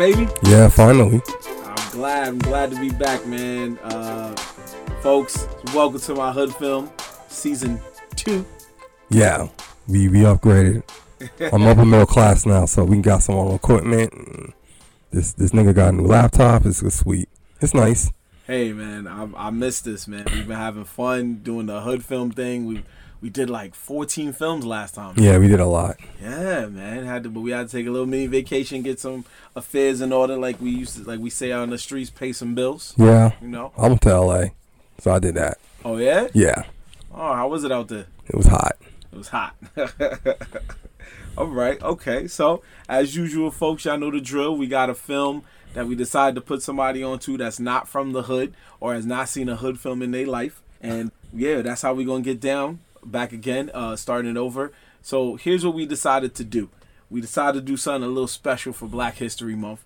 Baby. Yeah, finally. I'm glad. I'm glad to be back, man. Uh, folks, welcome to my hood film, season two. Yeah, we we upgraded. I'm upper middle class now, so we got some own equipment. This this nigga got a new laptop. It's, it's sweet. It's nice. Hey, man, I, I missed this, man. We've been having fun doing the hood film thing. We we did like 14 films last time. Yeah, we did a lot. Yeah, man. Had to, but we had to take a little mini vacation, get some affairs in order, like we used to, like we say out on the streets, pay some bills. Yeah, You know. I went to LA, so I did that. Oh yeah. Yeah, Oh, how was it out there? it was hot. It was hot. All right, okay. So, as usual, folks, y'all know the drill. We got a film that we decided to put somebody onto that's not from the hood or has not seen a hood film in their life. And yeah, that's how we going to get down. Back again, uh, starting over. So, here's what we decided to do we decided to do something a little special for Black History Month.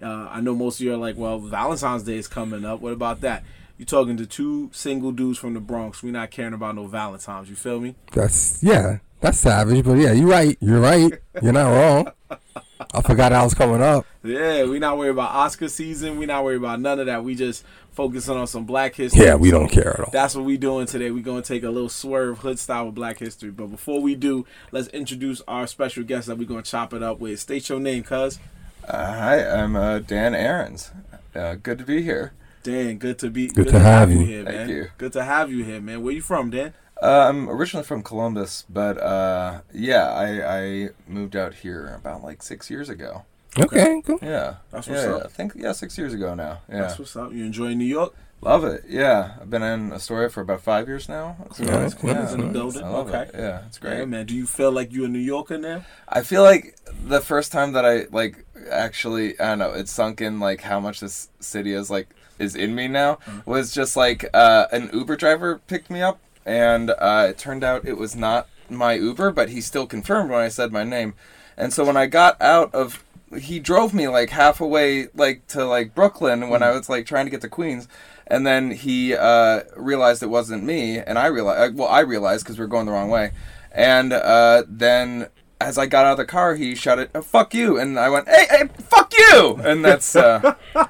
Uh, I know most of you are like, well, Valentine's Day is coming up. What about that? You're talking to two single dudes from the Bronx. we not caring about no Valentines. You feel me? That's yeah, that's savage. But yeah, you're right. You're right. You're not wrong. I forgot I was coming up. Yeah, we not worried about Oscar season. We not worried about none of that. We just focusing on some Black history. Yeah, we don't care at all. That's what we doing today. we gonna take a little swerve hood style with Black history. But before we do, let's introduce our special guest that we gonna chop it up with. State your name, cuz. Uh, hi, I'm uh, Dan Aarons. Uh, good to be here. Dan, good to be Good to have you. here, Thank man. you. Good to have you here, man. Where you from, Dan? Uh, I'm originally from Columbus, but uh, yeah, I, I moved out here about like six years ago. Okay, cool. Yeah, That's what's yeah, up. yeah. I think yeah, six years ago now. Yeah, That's what's up. You enjoying New York? love it. Yeah, I've been in Astoria for about five years now. It's Yeah, really- that's cool. It's in the building. I love Okay. it. Yeah, it's great. Yeah, man. Do you feel like you're a New Yorker now? I feel like the first time that I like actually I don't know it sunk in like how much this city is like is in me now was just like uh, an Uber driver picked me up and uh, it turned out it was not my Uber but he still confirmed when I said my name. And so when I got out of he drove me like half away like to like Brooklyn when I was like trying to get to Queens. And then he uh, realized it wasn't me. And I realized well I realized because we were going the wrong way. And uh, then as I got out of the car, he shouted, "Oh, "Fuck you!" And I went, "Hey, hey, fuck you!" And that's uh,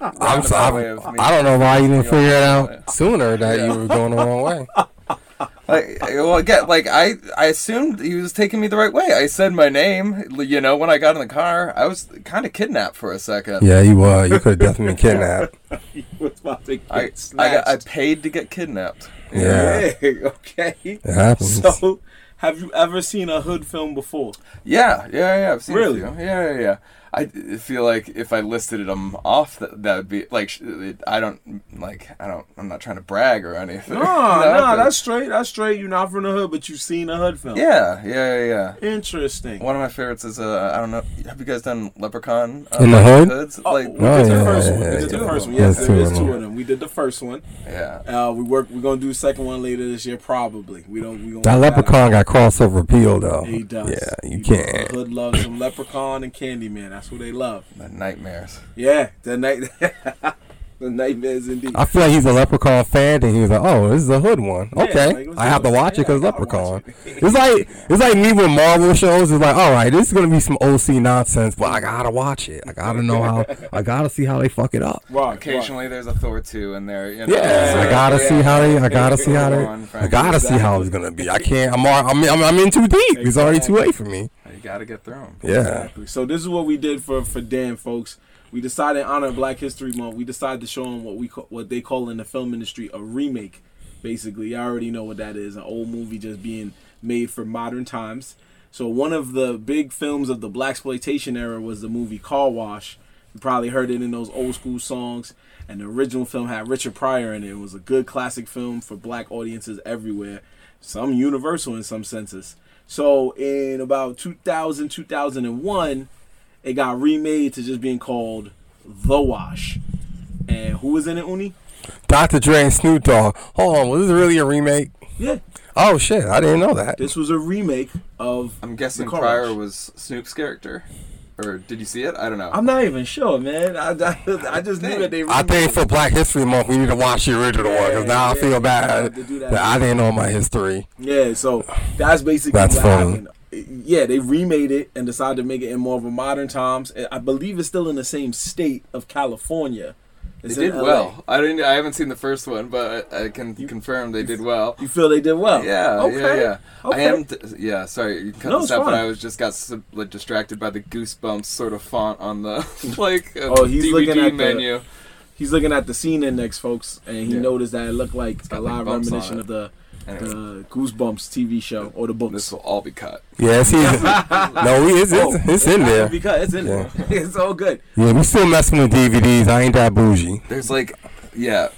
I'm roundabout way sorry. of I don't know why you didn't figure it out Yeah. sooner that you were going the wrong way. like, eh, well, again, like I, I assumed he was taking me the right way. I said my name, you know, when I got in the car. I was kind of kidnapped for a second. Yeah, you were. You could have definitely been kidnapped. You was about to get I, I, got, I paid to get kidnapped. Yeah. Yeah, okay. It happens. So, have you ever seen a hood film before? Yeah, yeah, yeah. I've seen Really? a few. Yeah, yeah, yeah. I d- feel like if I listed them off, that that would be like I don't like I don't I'm not trying to brag or anything. No, no, but- that's straight. That's straight. You're not from the hood, but you've seen a hood film. yeah, yeah, yeah. yeah. Interesting. One of my favorites is uh, I don't know. Have you guys done Leprechaun uh, In the Hood? Hoods? Oh, Like, we Oh, did the yeah, first yeah, one. We yeah, did the yeah. first one. There's Yes, there is two of them. We did the first one. yeah. Uh, we work. We're gonna do the second one later this year, probably. We don't. We gonna That leprechaun got crossover appeal though. He does. Yeah, you He can't. The hood loves some leprechaun and Candyman. That's who they love. The nightmares. Yeah, the night. the nightmares indeed. I feel like he's a leprechaun fan, and he was like, "Oh, this is a hood one. Yeah, Okay, like, I have to it. watch it because leprechaun." it. It's like it's like me with Marvel shows. It's like, all right, this is gonna be some OC nonsense, but I gotta watch it. I gotta know how. I gotta see how they fuck it up. Well, right. Occasionally, there's a Thor two in there. You know? Yeah, So, I gotta yeah. see how they. I gotta see how they. One, I gotta see how it's gonna be. I can't. I'm. I'm. I'm, I'm in too deep. It's already too late for me. You gotta get through them. Yeah. Exactly. So this is what we did for for Dan, folks. We decided in honor of Black History Month. We decided to show them what we call, what they call in the film industry a remake. Basically, I already know what that is. An old movie just being made for modern times. So one of the big films of the blaxploitation era was the movie Car Wash. You probably heard it in those old school songs. And the original film had Richard Pryor in it. It was a good classic film for black audiences everywhere. Some universal in some senses. So in about 2000, 2001, it got remade to just being called The Wash. And who was in it, Uni? Dr. Dre and Snoop Dogg. Hold on, was this really a remake? Yeah, Oh shit, I didn't know that. this was a remake of. I'm guessing The Car Pryor Wash. was Snoop's character, or did you see it? I don't know. I'm not even sure, man. I, I, I just knew that they. I think for Black History Month we need to watch the original one because now I feel bad that. that I didn't know my history. Yeah, so that's basically That's what funny. happened. Yeah, they remade it and decided to make it in more of a modern times. I believe it's still in the same state of California. They did LA. well. I didn't. I haven't seen the first one, but I, I can confirm they did well. You feel they did well? Yeah, Okay. yeah, yeah. I am. Yeah, sorry, you cut No, this it's out, but. I was just got like distracted by the goosebumps sort of font on the like Oh, he's DVD looking at the- He's looking at the scene index, folks, and he Yeah. noticed that it looked like a lot like, reminiscent of the, the Goosebumps TV show or the books. this will all be cut. Yeah, it's easy. no, we it's, Oh, it's, it's in there. because it's in there. it's all good. Yeah, we still messing with DVDs. I ain't that bougie. There's like, yeah,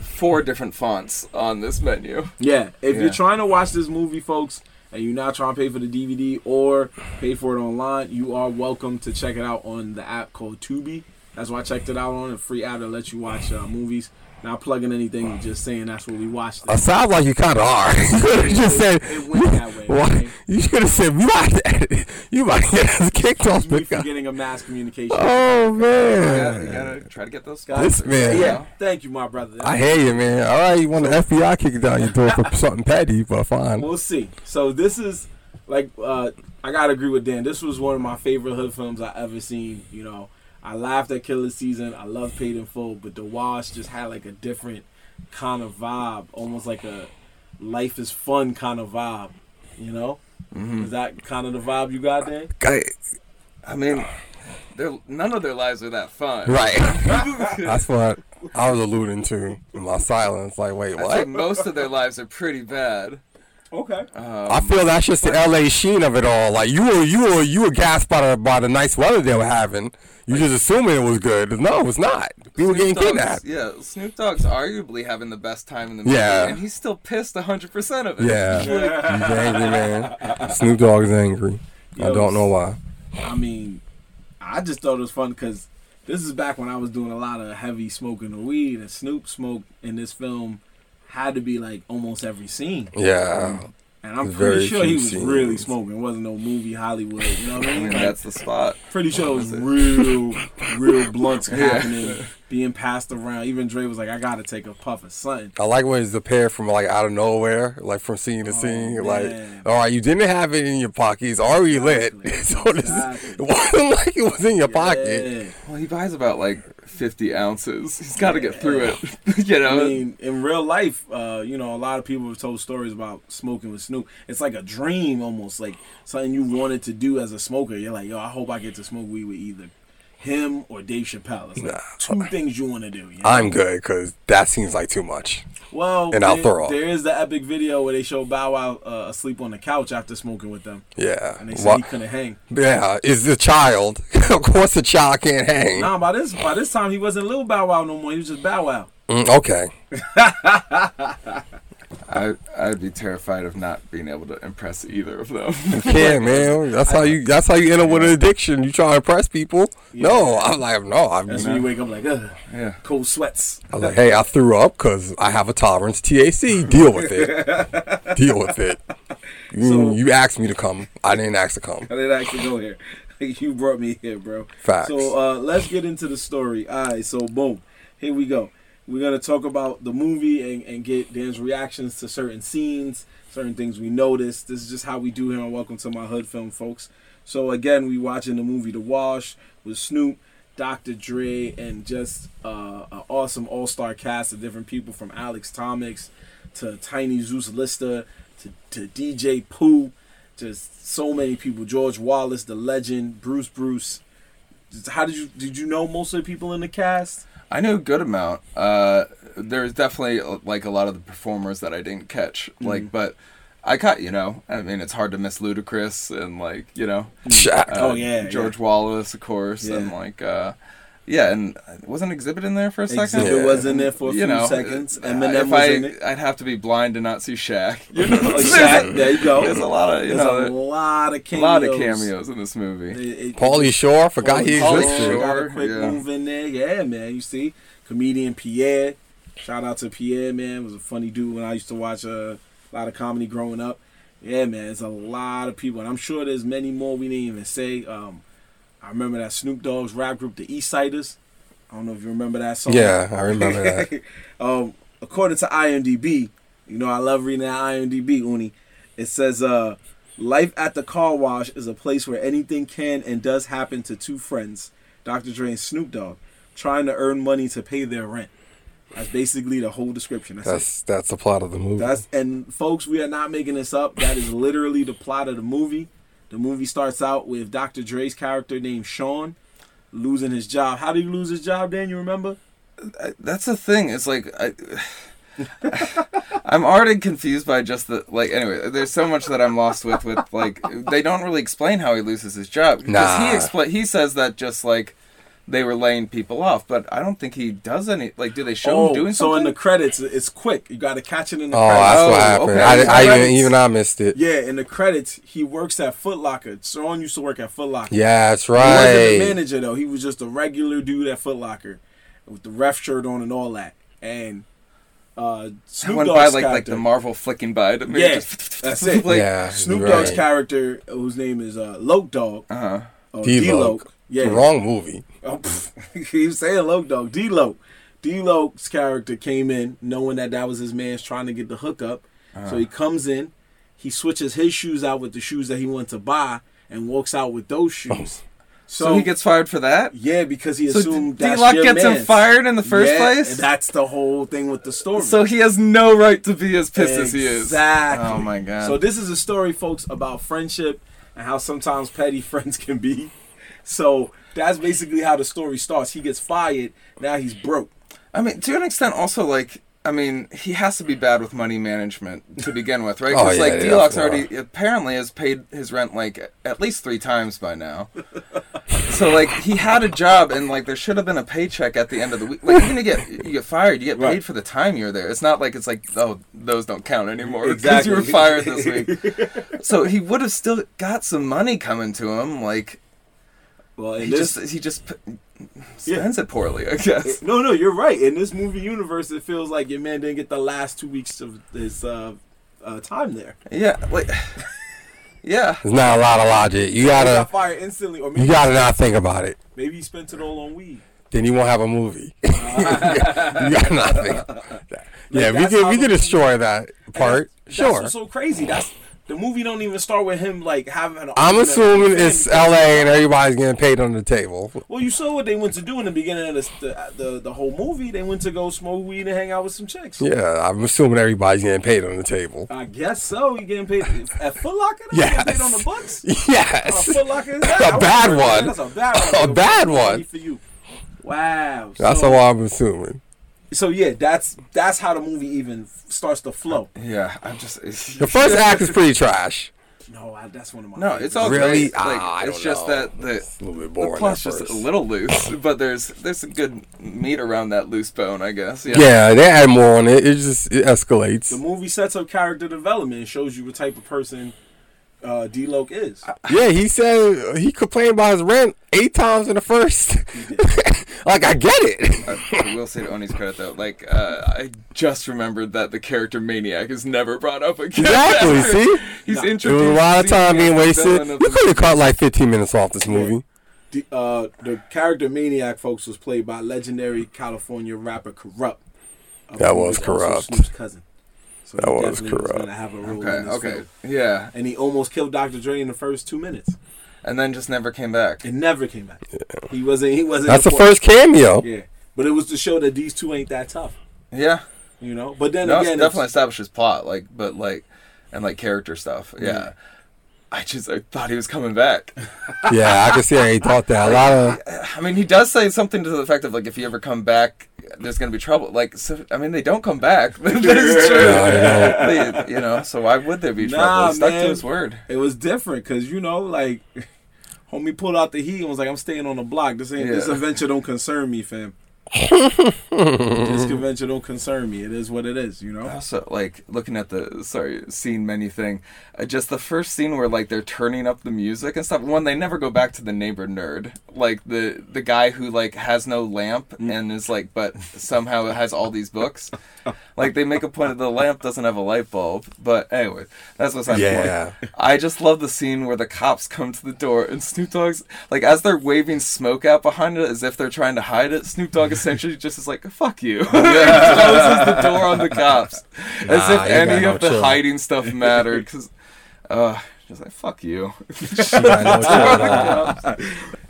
four different fonts on this menu. Yeah, if Yeah. you're trying to watch this movie, folks, and you're not trying to pay for the DVD or pay for it online, you are welcome to check it out on the app called Tubi. That's why I checked it out on a free app that lets you watch uh, movies. Not plugging anything, just saying that's what we watched. I sound like you kind of are. you could have just said. it went that way, Why- okay? You should have said we might. You might get us kicked off Me the. forgetting a mass communication. Oh Yeah, you man. gotta try to get those Guys, This man. you yeah, thank you, my brother. I hear you, man. All right, you want the FBI kicking down your door for something petty, but fine. We'll see. So this is like uh, I gotta agree with Dan. This was one of my favorite hood films I ever seen. You know, I laughed at Killa Season. I love Paid in Full, but The Wash just had like a different kind of vibe, almost like a life is fun kind of vibe. You know, Mhm. is that kind of the vibe you got, Dan? Okay, I mean, they're, none of their lives are that fun. Right. That's what I was alluding to in my silence. Like, wait, I think what? most of their lives are pretty bad. Okay. Um, I feel that's just the LA sheen of it all. Like you were, you were, you were gassed by the by the nice weather they were having. You just assuming it was good. No, it's not. People getting Dogg's- kidnapped. Yeah, Snoop Dogg's arguably having the best time in the movie, Yeah. and he's still pissed 100% of it. Yeah, He's he's angry, man. Snoop Dogg is angry. I don't know why. I mean, I just thought it was fun because this is back when I was doing a lot of heavy smoking of weed, and Snoop smoked in this film had to be like almost every scene. Yeah, um, And I'm There's pretty sure he was scenes. really smoking. It wasn't no movie Hollywood. You know what I I mean? mean, Like, that's the spot. pretty sure it was real, real blunts Yeah. happening, being passed around. Even Dre was like, "I gotta take a puff of something." I like when it's appeared from like out of nowhere, like from scene to Oh, scene. Like, all right, you didn't have it in your pocket. It's already lit, Exactly. so this Exactly. it wasn't like it was in your pocket. Yeah. Well, he buys about like 50 ounces. He's got to get through it. you know? I mean, in real life, uh, you know, a lot of people have told stories about smoking with Snoop. It's like a dream, almost like something you wanted to do as a smoker. You're like, yo, I hope I get to smoke weed with either him or Dave Chappelle. It's like Nah. two things you want to do. You know? I'm good because that seems like too much. well, and I'll there- throw up. There is the epic video where they show Bow Wow uh, asleep on the couch after smoking with them, Yeah, and they said Wha- he couldn't hang. yeah, is the child. of course, the child can't hang. Nah, by this by this time he wasn't little Bow Wow no more. He was just Bow Wow. Mm, okay, I, I'd be terrified of not being able to impress either of them. you can't, man. That's how you. That's how you end up with an addiction. You try to impress people. No, I'm like, no. I'm. That's when you wake up like, ugh, yeah. cold sweats. I was like, hey, I threw up because I have a tolerance. TAC, deal with it. deal with it. You, So- you asked me to come. I didn't ask to come. I didn't ask to go here. you brought me here, bro. Facts. So uh, let's get into the story. All right, so boom, here we go. We're gonna talk about the movie and, and get Dan's reactions to certain scenes, certain things we noticed. This is just how we do here on Welcome to My Hood Film, folks. So again, we watching the movie The Wash with Snoop, Dr. Dre, and just uh, an awesome all-star cast of different people from Alex Thomas to Tiny Zeus Lister to, to DJ Pooh just so many people. George Wallace, the legend, Bruce Bruce. How did you did you know most of the people in the cast? I knew a good amount. Uh, there's definitely like a lot of the performers that I didn't catch. Mm. Like, but I caught, you know, I mean, it's hard to miss Ludacris and like, you know, uh, Oh, yeah, George Wallace, of course, and like, uh, yeah, and wasn't Xzibit in there for a second? Xzibit Yeah. was in there for a you few know, seconds. uh, Eminem if was I, in it. I'd have to be blind to not see Shaq. Oh, Shaq, there you go. There's a lot of, you There's a lot of a cameos. lot of cameos in this movie. It- it- Pauly Shore, forgot he Pauly existed. Shore got a quick yeah. move in there. Yeah, man. You see, comedian Pierre. Shout out to Pierre, man. Was a funny dude when I used to watch uh, a lot of comedy growing up. Yeah, man. It's a lot of people, and I'm sure there's many more we didn't even say. Um, I remember that Snoop Dogg's rap group, the Eastsidaz. I don't know if you remember that song. Yeah, I remember that. um, according to IMDb, you know I love reading that IMDb, Uni. It says uh, Life at the car wash is a place where anything can and does happen to two friends, Dr. Dre and Snoop Dogg, trying to earn money to pay their rent. That's basically the whole description. That's. That's that's the plot of the movie. That's and folks, we are not making this up. That is literally the plot of the movie. The movie starts out with Dr. Dre's character named Sean losing his job. How did he lose his job, Dan? You remember? I- that's the thing. It's like I, I'm already confused by just the like. Anyway, there's so much that I'm lost with. With like, they don't really explain how he loses his job. 'Cause Nah. he expla- He says that just like they were laying people off, but I don't think he does any. Like, do they show him doing Oh, so in the credits, it's quick. You got to catch it in the oh, credits. that's what Oh, happened. okay. I, I even credits. even I missed it. Yeah, in the credits, he works at Foot Locker. Sean used to work at Foot Locker. Yeah, that's right. He wasn't the right. manager though. He was just a regular dude at Foot Locker with the ref shirt on and all that. And uh, I Snoop went Dogg's by like like the Marvel flicking by to me. Yeah, just, that's it. Like, yeah, Snoop you're Dogg's right. character, whose name is uh, Loke Dog, Uh-huh. or D-Loke. D-Loke. Yeah, Wrong movie. Oh, pff, he was saying Loke Dog. D Loke. D Loke's character came in knowing that that was his man's trying to get the hookup. So he uh-huh. comes in, he switches his shoes out with the shoes that he wants to buy, and walks out with those oh. shoes. So, he gets fired for that. yeah because he So assumed D that's your gets him fired in the first Yeah, place. and that's the whole thing with the story. So he has no right to be as pissed as he is. Exactly. Oh my god. So this is a story, folks, about friendship and how sometimes petty friends can be. So that's basically how the story starts. He gets fired. Now he's broke. I mean, to an extent, also like, I mean, he has to be bad with money management to begin with, right? Oh, Because yeah, like yeah, D-Lock's for already apparently has paid his rent like at least three times by now. so like he had a job and like there should have been a paycheck at the end of the week. Like even you get you get fired, you get paid Right. for the time you're there. It's not like it's like oh those don't count anymore because Exactly. you were fired this week. so he would have still got some money coming to him. Like Well, in he this, just he just p- spends it poorly, I guess. no, no, you're right. In this movie universe, it feels like your man didn't get the last two weeks of his uh, uh, time there. Yeah, like yeah. There's not a lot of logic. You he got gotta fired instantly, or you gotta not think about it. maybe he spent it all on weed. Then you won't have a movie. you gotta not think. About that. Yeah, we that's could how we the- could destroy that part. That's Sure. what's so crazy. That's the movie. Don't even start with him like having. An I'm assuming it's. LA and everybody's getting paid on the table. Well, you saw what they went to do in the beginning of this, the, the the whole movie. They went to go smoke weed and hang out with some chicks. Yeah, I'm assuming everybody's getting paid on the table. I guess so. You getting paid at Foot Locker? Yes. paid on the books? Oh, Yes. Foot Locker is that? A bad one. That's a bad one. A bad one. for you. Wow. That's so, all I'm assuming. So yeah, that's that's how the movie even starts to flow. Yeah, I'm just. The first act is pretty trash. No, I, that's one of my. No, favorites. it's all Really? great. Like, Ah, I it's don't just know. that the, It's a little bit the boring. plot's at just a little loose, but there's there's some good meat around that loose bone, I guess. Yeah. Yeah, they add more on it. It just it escalates. The movie sets up character development and shows you what type of person uh, D Loke is. Yeah, he said he complained about his rent eight times in the first. Like I get it. I will say to Oni's credit though, like uh, I just remembered that the character Maniac is never brought up again. Exactly. See, He's No. there was a lot of time being wasted. villain You could have cut like 15 minutes off this movie. The, uh, the character Maniac, folks, was played by legendary California rapper Kurupt. Uh, That was Kurupt. Snoop's cousin. So That he was definitely Kurupt. gonna have a role in Okay. this Okay. film. Yeah, And he almost killed Dr. Dre in the first two minutes. And then just never came back. It never came back. Yeah. He wasn't. He wasn't. That's the first cameo. Yeah, but it was to show that these two ain't that tough. Yeah. You know. But then No, again, it definitely establishes plot, like, but like, and like character stuff. Yeah. I just I thought he was coming back. Yeah, I can see how he thought that. A lot of I mean, he does say something to the effect of like, if you ever come back, there's gonna be trouble. Like, so, I mean, they don't come back. that is true. No, I They- you know, so why would there be Nah, trouble? He stuck man. to his word. it was different because you know, like, homie pulled out the heat and was like, "I'm staying on the block. This ain't this adventure don't concern me, fam. This convention don't concern me. It is what it is. You know." Also, like looking at the sorry scene menu thing, uh, just the first scene where like they're turning up the music and stuff. One, they never go back to the neighbor nerd, like the the guy who like has no lamp and is like, but somehow has all these books. Like they make a point of the lamp doesn't have a light bulb. But anyway, that's what's on Yeah. point. I just love the scene where the cops come to the door and Snoop Dogg's like as they're waving smoke out behind it as if they're trying to hide it. Snoop Dogg essentially just is like, "Fuck you," Yeah. closes the door on the cops as if any got no of the chill. hiding stuff mattered. Because, uh, Just like fuck you. She no chill.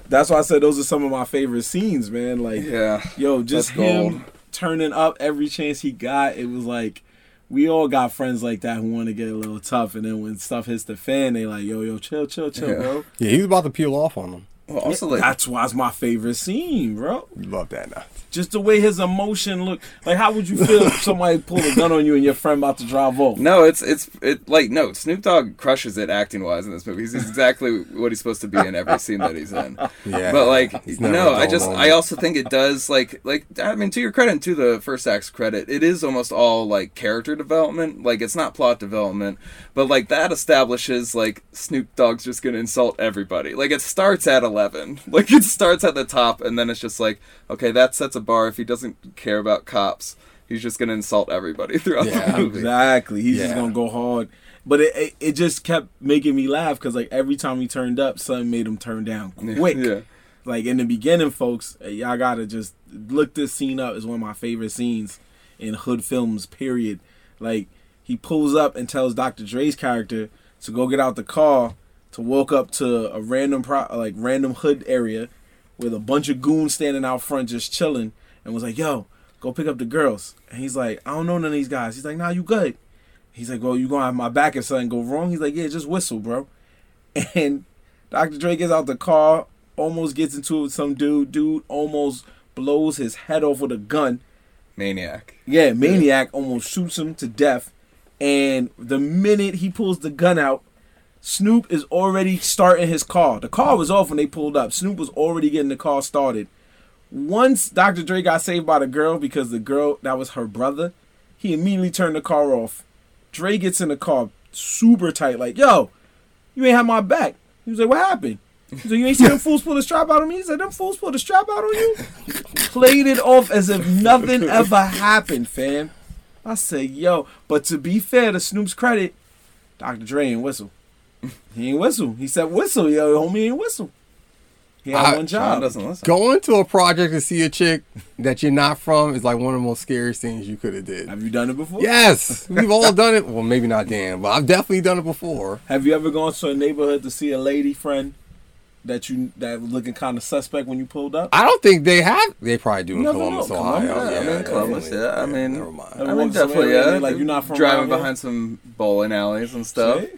That's why I said those are some of my favorite scenes, man. Like, yeah. yo, just That's gold. him turning up every chance he got. It was like we all got friends like that who want to get a little tough, and then when stuff hits the fan, they like, yo, yo, chill, chill, chill, Yeah. bro. Yeah, he was about to peel off on him. Well, also like That's why it's my favorite scene, bro. You love that now. Just the way his emotion look. Like, how would you feel if somebody pulled a gun on you and your friend about to drive off? No, it's it's it like no. Snoop Dogg crushes it acting wise in this movie. He's exactly what he's supposed to be in every scene that he's in. Yeah, But like no, I dull just I also think it does like like I mean to your credit and to the first act's credit, it is almost all like character development. Like it's not plot development, but like that establishes like Snoop Dogg's just gonna insult everybody. Like it starts at eleven. Like it starts at the top and then it's just like okay that sets a bar. If he doesn't care about cops, he's just gonna insult everybody throughout Yeah. the movie. Exactly. He's just gonna go hard. But it, it it just kept making me laugh because like every time he turned up, something made him turn down quick. Yeah. Like in the beginning, folks, eh, y'all gotta just look this scene up. Is one of my favorite scenes in hood films. Period. Like he pulls up and tells Dr. Dre's character to go get out the car to walk up to a random pro- like random hood area with a bunch of goons standing out front just chilling and was like, "Yo, go pick up the girls." And he's like, "I don't know none of these guys." He's like, "Nah, you good." He's like, "Well, you gonna have my back if something go wrong?" He's like, "Yeah, just whistle, bro." And Dr. Dre gets out the car, almost gets into it with some dude. Dude almost blows his head off with a gun. Maniac. Yeah, maniac almost shoots him to death. And the minute he pulls the gun out, Snoop is already starting his car. The car was off when they pulled up. Snoop was already getting the car started. Once Dr. Dre got saved by the girl because the girl that was her brother, he immediately turned the car off. Dre gets in the car super tight, like, yo, you ain't have my back. He was like, what happened? Like, you ain't see them fools pull the strap out on me? He said, them fools pull the strap out on you? Played it off as if nothing ever happened, fam. I said, yo, but to be fair to Snoop's credit, Dr. Dre ain't whistle. He ain't whistle. He said whistle, yo, homie ain't whistle. He had I- one John job. doesn't listen. Going to a project to see a chick that you're not from is like one of the most scariest things you could have did. Have you done it before? Yes, we've all done it. Well, maybe not Dan, but I've definitely done it before. Have you ever gone to a neighborhood to see a lady friend that you that was looking kind of suspect when you pulled up? I don't think they have. They probably do in never Columbus, know. Ohio. Columbus, Yeah, I mean, Columbus, definitely. yeah, I mean- never mind. I mean, definitely, yeah. like, you're not from driving around here? behind some bowling alleys and stuff. See?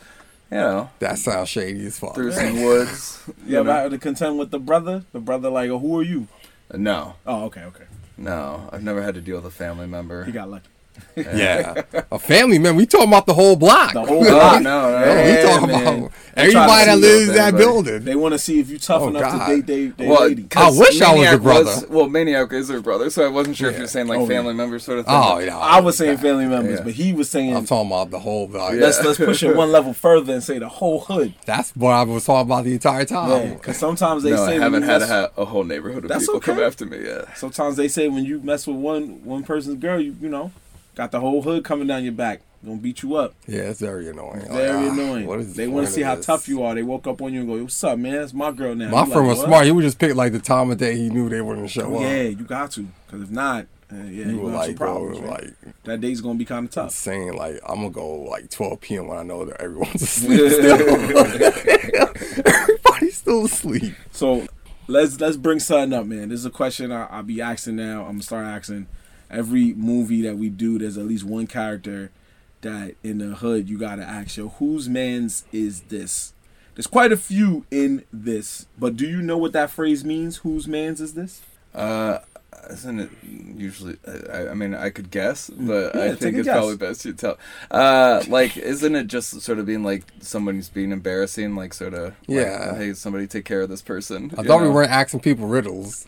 You know, That sounds shady as fuck. through some woods. You ever had to contend with the brother? The brother like, oh, who are you? No, Oh, okay, okay. no, I've never had to deal with a family member. He got lucky. Yeah, a family man. We talking about the whole block. The whole Oh, block. no, no, No, no. we talking man. about everybody that lives in up that building. They want to see if you tough Oh, enough God. to date they, they Well, lady. 'cause I wish I was Maniac the brother. well, Maniac is her brother, so I wasn't sure if you're saying like Oh, family yeah. members sort of thing. Oh, yeah. I was saying family members, Yeah. but he was saying I'm talking about the whole. Like, Yeah. let's let's push it one level further and say the whole hood. That's what I was talking about the entire time. because sometimes they no, say I haven't had mess- a, a whole neighborhood of That's people come after me. Yeah. Sometimes they say when you mess with one one person's girl, you you know, got the whole hood coming down your back, gonna beat you up. Yeah, it's very annoying. Very ah, annoying. What is they want to see how tough you are. They woke up on you and go, "What's up, man? It's my girl now." My friend like, was smart. He would just pick like the time of day he knew they wouldn't show Oh, up. yeah, you got to, because if not, uh, yeah, you you were like, problems. go, man. like that day's gonna be kind of tough. saying like I'm gonna go like 12 p.m. when I know that everyone's asleep. Still. Everybody's still asleep. So let's let's bring something up, man. This is a question I'll be asking now. I'm gonna start asking every movie that we do. There's at least one character that in the hood you gotta ask yo, whose man's is this? There's quite a few in this, but do you know what that phrase means? Whose man's is this? Uh, isn't it usually? I, I mean, I could guess, but Yeah, I think it's guess. probably best you tell. Uh, like, isn't it just sort of being like somebody's being embarrassing, like sort of? Yeah. hey, somebody take care of this person. I you thought we weren't asking people riddles.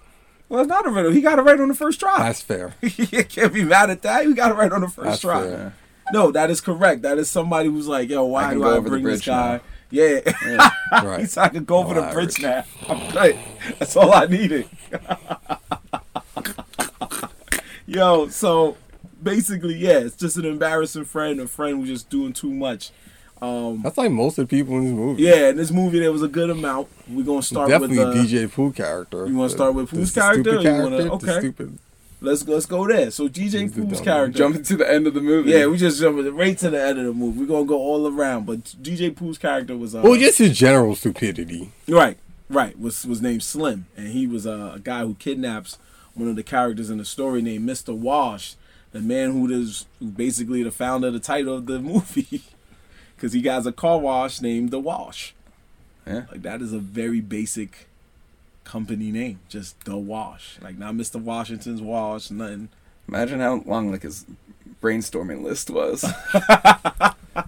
Well, it's not a riddle. He got it right on the first try. That's fair. you can't be mad at that. You got it right on the first That's try. fair. No, that is correct. That is somebody who's like, yo, why can do I bring this guy? now. Yeah. Yeah. Right. He's I could go over the bridge now. I'm good. That's all I needed. Yo, so basically, yeah, it's just an embarrassing friend, a friend who's just doing too much. Um, That's like most of the people in this movie. yeah, in this movie there was a good amount. We're gonna start Definitely with uh, DJ Pooh character. You wanna start with Pooh's character you wanna- okay. stupid. let's let's go there. So DJ Pooh's character. Jumping to the end of the movie. yeah, we just jumped right to the end of the movie. We're gonna go all around, but DJ Pooh's character was uh, Well, just his general stupidity. right, right was was named Slim, and he was uh, a guy who kidnaps one of the characters in the story named Mister Wash, the man who is who basically the founder of the title of the movie, because he has a car wash named the Wash. Yeah. Like that is a very basic company name, just the Wash. Like not Mr. Washington's Wash, nothing. Imagine how long like his brainstorming list was.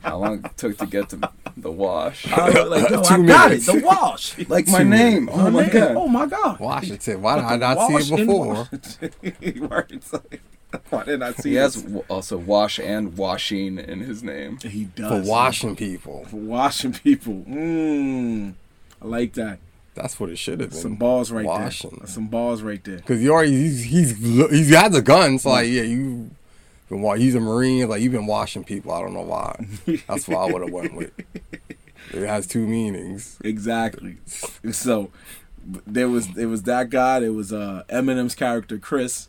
how long it took to get to the wash. I was like, yo, I Two got minutes. it, the Wash. Like my Two name. Oh my name. god. Oh my god. Washington. Why did I not see it before? Washington. Like, Why did I not see it? He has w- also wash and washing in his name. He does For does washing people. for washing people. Mmm. I like that. That's what it should have been. Some balls right Washing. there. Some balls right there. Because he already he's he's he's got the gun. So like yeah, you been wa- he's a marine. Like you've been washing people. I don't know why. That's what I would have went with. It has two meanings. Exactly. So there was there was that guy. There was uh, Eminem's character Chris,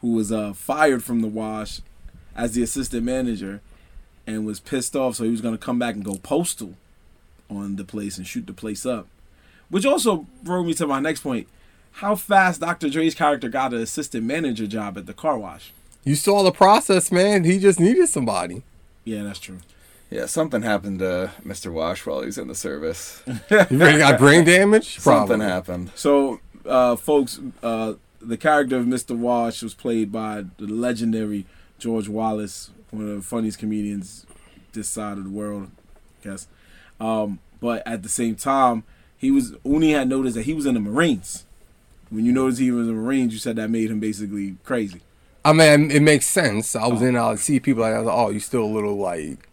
who was uh, fired from the Wash as the assistant manager, and was pissed off. So he was gonna come back and go postal on the place and shoot the place up. Which also brought me to my next point: how fast Dr. Dre's character got an assistant manager job at the car wash. You saw the process, man. He just needed somebody. Yeah, that's true. Yeah, something happened to Mr. Wash while he was in the service. You really got brain damage? Something happened. So, uh, folks, uh, the character of Mr. Wash was played by the legendary George Wallace, one of the funniest comedians this side of the world, I guess. Um, but at the same time, he was Uni had noticed that he was in the Marines. When you noticed he was in the Marines, you said that made him basically crazy. I mean, it makes sense. I was in, I would see people like, I was like, oh, you still a little like,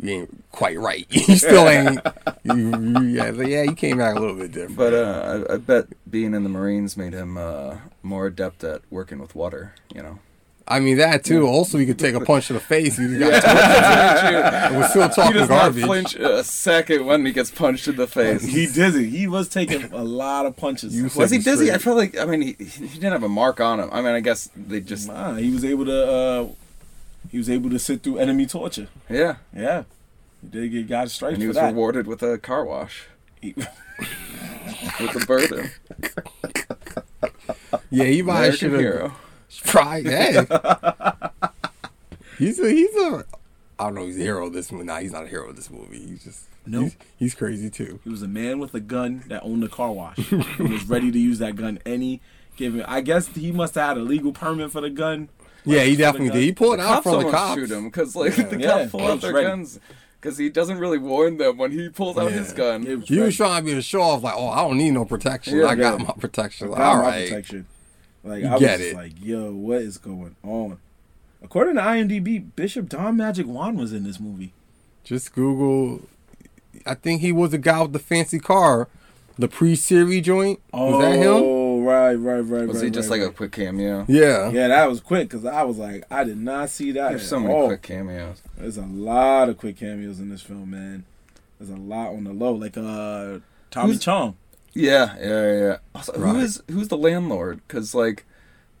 you ain't quite right. you still ain't. You, you, yeah, like, yeah, you came out a little bit different. But uh, I, I bet being in the Marines made him uh, more adept at working with water, you know? I mean that too. Also, you could take a punch to the face. You got and we're still talking he does garbage. not flinch a second when he gets punched in the face. He dizzy. He was taking a lot of punches. You Was he dizzy? straight. I felt like I mean he, he didn't have a mark on him. I mean I guess they just Nah, he was able to. Uh, he was able to sit through enemy torture. yeah. Yeah, he did get got a strike And he was that. rewarded with a car wash He- with a burden. Yeah, he might American should have hero. tried. Hey, he's a he's a. I don't know. He's a hero of this movie. Nah, he's not a hero of this movie. He's just Nope. He's, he's crazy too. He was a man with a gun that owned a car wash. he was ready to use that gun any given. I guess he must have had a legal permit for the gun. Yeah, he definitely did. He pulled The out cops from the almost cops. shoot him because like the Yeah, cops pull he out their ready. guns because he doesn't really warn them when he pulls out his gun. He was He was trying to be a show off, like, oh, I don't need no protection. Yeah, I got my protection. Like, Got all my right. protection. Like You I was get just it. like, yo, what is going on? According to IMDb, Bishop Don Magic Juan was in this movie. Just Google. I think he was the guy with the fancy car, the pre-series joint. Was that him? Oh, right, right, right. Was right, he just right, like a quick cameo? Yeah. Yeah, that was quick because I was like, I did not see that. There's so at many all. quick cameos. There's a lot of quick cameos in this film, man. There's a lot on the low, like uh Tommy Who's- Chong. Yeah, yeah, yeah. yeah. Also, Right. who is who's the landlord? Because like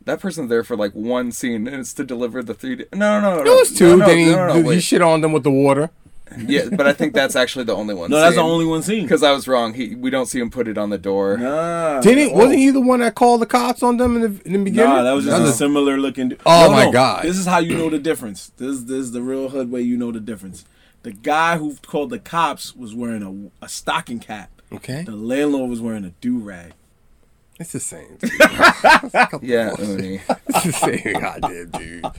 that person's there for like one scene, and it's to deliver the three. D- no, no, no, It was two. No, no, then he, no, no, no, he shit on them with the water. Yeah, but I think that's actually the only one. No, that's the only one scene. Because I was wrong. He we don't see him put it on the door. Nah, Didn't oh. wasn't he the one that called the cops on them in the, in the beginning? Nah, that was just That a similar looking. du- Oh my God. This is how you know the difference. This this is the real hood way you know the difference. The guy who called the cops was wearing a, a stocking cap. Okay. The landlord was wearing a do rag. It's the same. Yeah, Uni. It's the same goddamn dude.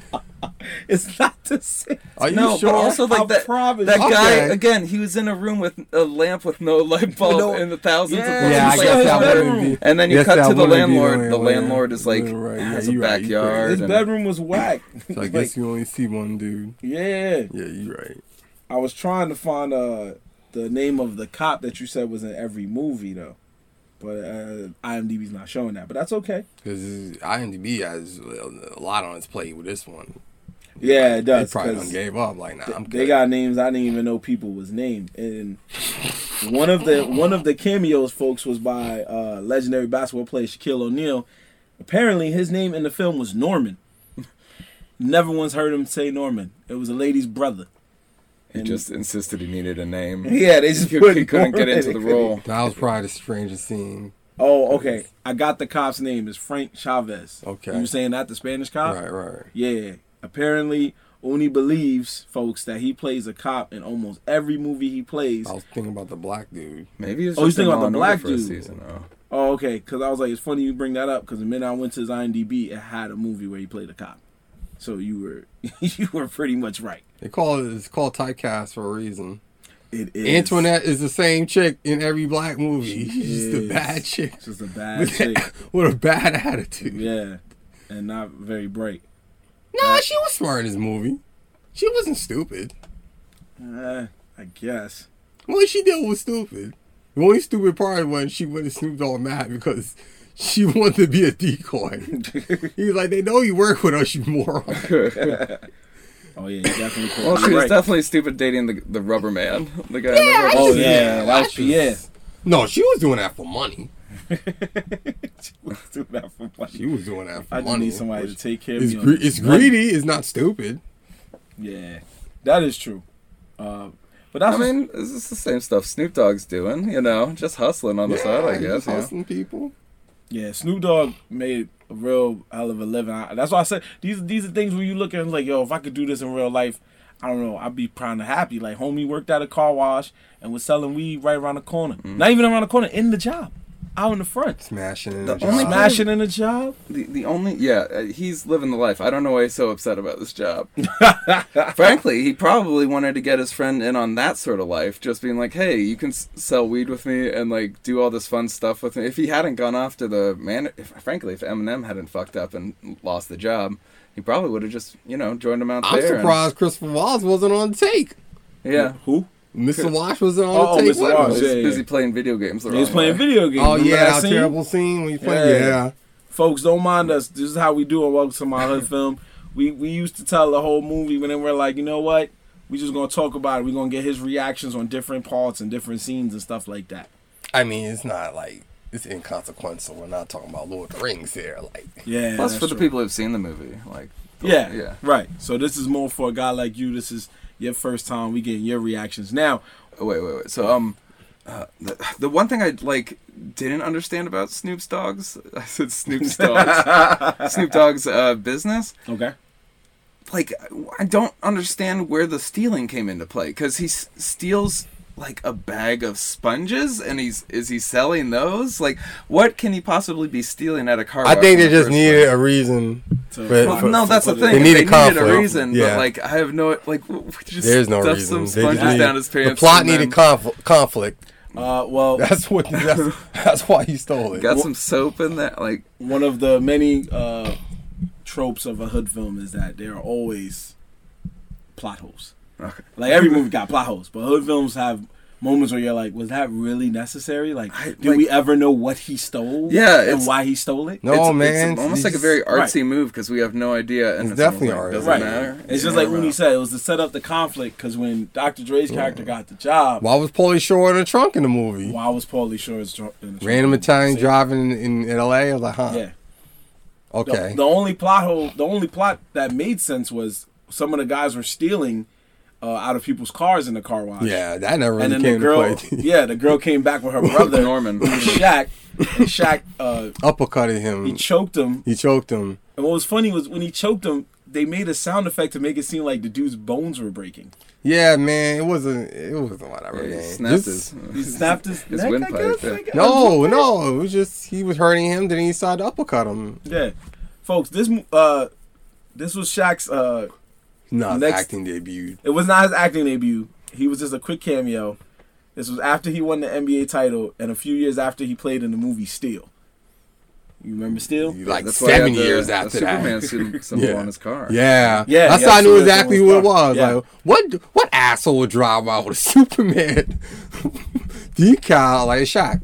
It's not the same. Are you No, sure? but also like I that. promise That you. guy Okay. again. He was in a room with a lamp with no light bulb No. and the thousands Yeah. of yeah, I bulbs. guess that wouldn't be. And then you Yes, cut to the landlord. way- The landlord is like right, has yeah, a you right, you backyard. His bedroom was whack. So I Like, guess you only see one dude. yeah. Yeah, you're right. I was trying to find uh the name of the cop that you said was in every movie though, but uh, IMDb's not showing that. But that's okay. Because IMDb has a lot on its plate with this one. Yeah, it does. They probably done gave up. Like, nah, I'm they good. got names I didn't even know people was named, and one of the one of the cameos, folks, was by uh, legendary basketball player Shaquille O'Neal, Apparently, his name in the film was Norman. Never once heard him say Norman. It was a lady's brother. He just insisted he needed a name. Yeah, they just He, put he couldn't get into the role. That was probably the strangest scene. Oh, okay. I got the cop's name. It's Frank Chavez. Okay. You were saying that the Spanish cop? Right, right. Yeah. Apparently, Uni believes, folks, that he plays a cop in almost every movie he plays. I was thinking about the black dude. Maybe he was Oh, he's just in thinking about the black dude. season. Oh. Oh, okay. Because I was like, it's funny you bring that up because the minute I went to his IMDb, it had a movie where he played a cop. So you were you were pretty much right. They call it it's called typecast for a reason. It is Antoinette is the same chick in every black movie. She She's just a bad chick Just a bad with, chick. with a bad attitude. Yeah, and not very bright. Nah, she was smart in this movie. She wasn't stupid. Uh, I guess. What she did was stupid. The only stupid part was when she went to Snoop Dogg mad because she wanted to be a decoy. He's like, they know you work with us, you moron. Oh yeah, definitely. caught Well, she was right. definitely stupid dating the the rubber man, the guy. Yeah, the rubber Oh suit. yeah, that was Pierre. No, she was doing that for money. she was doing that for money. She was doing that for I just money. need somebody to take care of It's, me. gre- it's money. greedy. It's not stupid. Yeah, that is true. Uh, but that's I mean, this is the same stuff Snoop Dogg's doing, you know, just hustling on the side, I guess. just Yeah. hustling people. Yeah. Snoop Dogg made a real hell of a living. I, that's why I said these these are things where you look at and like, yo, if I could do this in real life, I don't know, I'd be proud of happy. Like homie worked at a car wash and was selling weed right around the corner. Mm. Not even around the corner, in the job, out in the front, Smashing in The the, only job. smashing in the job. The, the only yeah uh, he's living the life. I don't know why he's so upset about this job. Frankly, he probably wanted to get his friend in on that sort of life, just being like, "Hey, you can s- sell weed with me and like do all this fun stuff with me." If he hadn't gone off to the man, if, frankly, if Eminem hadn't fucked up and lost the job, he probably would have just you know joined him out I'm there. and- surprised Christopher Waltz wasn't on take. yeah, Who? Mr. Wash wasn't on Oh, the take. Mr. Wash, us. he's yeah, busy yeah. playing video games. The He was playing way. video games. Oh Remember yeah, that that scene? terrible scene when you play. Yeah. Yeah. Folks, don't mind us. This is how we do it. Welcome to my hood film. We we used to tell the whole movie, but then we're like, you know what? We just gonna talk about it. We're gonna get his reactions on different parts and different scenes and stuff like that. I mean, it's not like it's inconsequential. We're not talking about Lord of the Rings here. Like, Yeah. Plus, that's for the people who've seen the movie, like Yeah, yeah. Right. So this is more for a guy like you. This is your first time. We getting your reactions now. Wait, wait, wait. So, um, uh, the, the one thing I like didn't understand about Snoop's dogs, I said Snoop's dogs, Snoop Dogg's uh, business. Okay. Like, I don't understand where the stealing came into play because he s- steals like a bag of sponges and he's is he selling those? Like, what can he possibly be stealing at a car? I think they the just needed place? a reason. So, For- Well, for- no, that's the thing. They They needed needed a reason, Yeah. but like I have no like. w- w- Just There's no reason. Some They sponges just down his pants. the plot needed then conf- conflict. Uh, well, That's what. That's, that's why he stole it. Got some soap in that, like. one of the many uh, tropes of a hood film is that there are always plot holes. Okay. Like every movie got plot holes, but hood films have moments where you're like, was that really necessary? Like, I- did like- we ever know what he stole? Yeah, and why he stole it? No, it's, man. It's almost you like a just- very Right. artsy move because we have no idea. And It's it's definitely like, art. Doesn't Right. matter. It's just Yeah. like Uni said, it was to set up the conflict because when Dr. Dre's character got the job, Why was Pauly Shore in a trunk in the movie? why was Pauly Shore's dr- in the Random? Italian See? driving in, in L.A. I was like, huh? Yeah. The, Okay. the only plot hole, the only plot that made sense was some of the guys were stealing uh, out of people's cars in the car wash. yeah, that never really And really then the girl, to play. yeah, the girl came back with her brother Norman. Shaq, and Shaq, uh, Uppercutted him. he choked him. he choked him. And what was funny was when he choked him, they made a sound effect to make it seem like the dude's bones were breaking. Yeah, man, it wasn't. It wasn't whatever. Yeah, he snapped Just- his. He snapped his, His neck, windpipe, I guess. yeah. I guess. No, no, it was just he was hurting him. Then he decided to uppercut him. Yeah, folks, this uh, this was Shaq's uh, Not his Next- acting debut. It was not his acting debut. He was just a quick cameo. This was after he won the NBA title and a few years after he played in the movie Steel. You remember Steel? Like That's seven the- years the after Superman that. suit symbol Yeah. on his car. Yeah, Yeah, That's yeah, how I knew so exactly that's who it was. it's Like, what what asshole would drive out with a Superman decal like Shaq?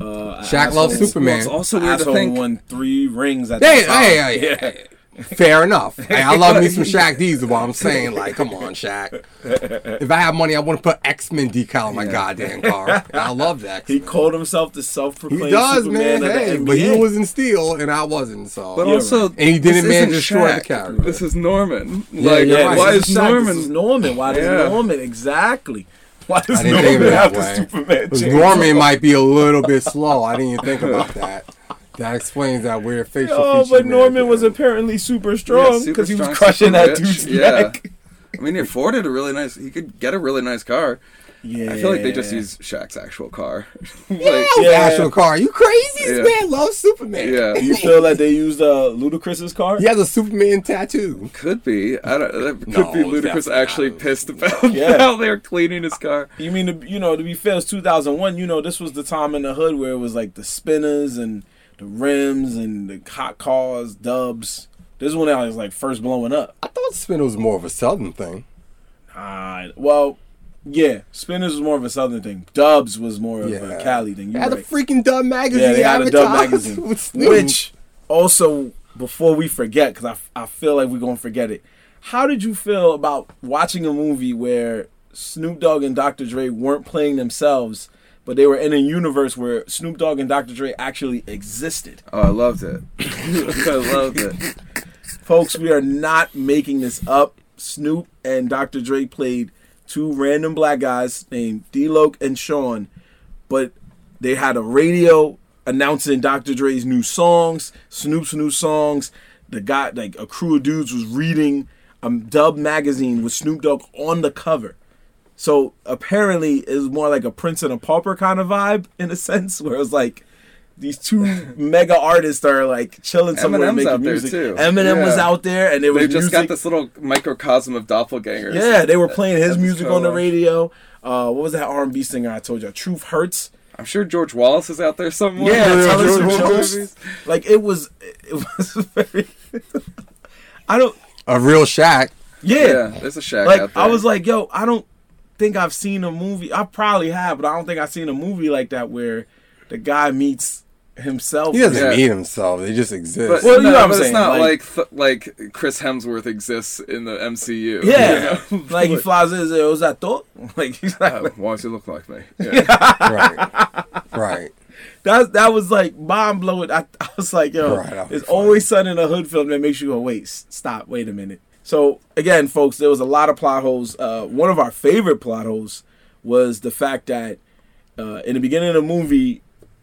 Uh, Shaq loves Superman. Well, it's also weird to Asshole think. won three rings at Hey, the time. hey, hey, yeah. hey. Fair enough. Hey, I love me some Shaq Diesel, but I'm saying, like, come on, Shaq. If I have money, I want to put X Men decal on my goddamn car. And I love that. He called himself the self-proclaimed He does, Superman man. Hey, but he was in steel, and I wasn't. So, But Yeah, also, And he didn't this manage isn't to destroy the Shaq. character. This is Norman. Yeah, like, yeah, why this is Shaq, Norman? This is Norman. Why does Yeah. Norman exactly? Why does I didn't Norman have that the. Superman? Norman might be a little bit slow. I didn't even think about that. That explains that weird facial Oh, but. Norman was apparently super strong super because he was crushing that rich. dude's Yeah. neck. I mean, he afforded a really nice. He could get a really nice car. Yeah, I feel like they just use Shaq's actual car. like, Yeah, Yeah. actual car. You crazy? This Yeah. man loves Superman. yeah, You feel like they used uh, Ludacris's car? He has a Superman tattoo. could be. I don't. That could No, be Ludacris actually not. pissed about Yeah. how they were cleaning his car. You mean to, you know to be fair, it's 2001. You know this was the time in the hood where it was like the spinners and the rims and the hot cars, dubs. This one out is like first blowing up. I thought Spin was more of a Southern thing. Nah, well, yeah, spinners was more of a southern thing. Dubs was more of a Cali thing. You had right. a freaking Dub magazine. Yeah, they had a Dub magazine. Which also, before we forget, because I, I feel like we're gonna forget it. How did you feel about watching a movie where Snoop Dogg and Dr. Dre weren't playing themselves, but they were in a universe where Snoop Dogg and Dr. Dre actually existed? Oh, I loved it. I loved it. Folks, we are not making this up. Snoop and Dr. Dre played two random black guys named D-Loc and Sean, but they had a radio announcing Dr. Dre's new songs, Snoop's new songs. The guy, like a crew of dudes, was reading a Dub magazine with Snoop Dogg on the cover. So apparently, it's more like a Prince and a Pauper kind of vibe in a sense, where it's like these two mega artists are like chilling somewhere Eminem's making out there, music. too. Eminem was Yeah. out there, and it was They just got this little microcosm of doppelgangers. Yeah, they were playing his That's music on the radio. Uh, what was that R and B singer I told you? Truth Hurts. I'm sure George Wallace is out there somewhere. Yeah, Yeah, telling some George jokes. Movies. Like it was, it was very. I don't. a real Shaq. Yeah, Yeah, there's a Shaq like out there. I was like, yo, I don't think I've seen a movie. I probably have, but I don't think I've seen a movie like that where the guy meets himself. He doesn't Yeah. meet himself. They just exist. But, Well, you no, know what I'm but saying, it's not like- like like, Chris Hemsworth exists in the MCU. Yeah, you know? like he flies in. and says, Was that thought? Like he's uh, like, Oh, why does he look like me? Yeah. right. Right. That that was like mind blowing. I, I was like, yo, Right, that was there's funny. always something in a hood film that makes you go, wait, stop, wait a minute. So again, folks, there was a lot of plot holes. Uh, one of our favorite plot holes was the fact that uh, in the beginning of the movie,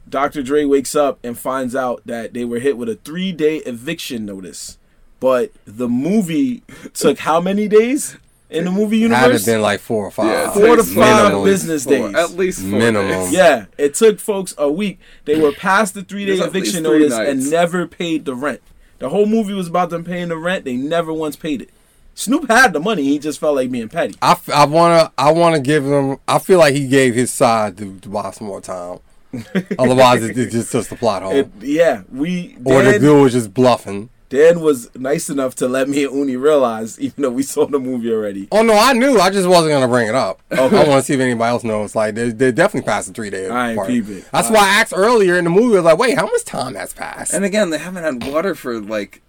Dr. Dre wakes up and finds out that they were hit with a three day eviction notice. But the movie took how many days in the movie universe. Had it universe? been like four or five. Yeah, Four to five minimum business four- days. At least four Minimum. days. Yeah, it took folks a week. They were past the three day There's at least eviction three notice nights. and never paid the rent. The whole movie was about them paying the rent. They never once paid it. Snoop had the money. He just felt like being petty. I, f- I wanna I wanna give him. I feel like he gave his side to, to buy some more time. Otherwise, it, it's just just a plot hole. It, yeah, we or the dude was just bluffing. Dan was nice enough to let me and Uni realize, even though we saw the movie already. Oh no, I knew. I just wasn't gonna bring it up. Okay. I want to see if anybody else knows. Like they they definitely passed the three days. I ain't part. peep it. That's I- why I asked earlier in the movie. I was like, wait, how much time has passed? And again, they haven't had water for like.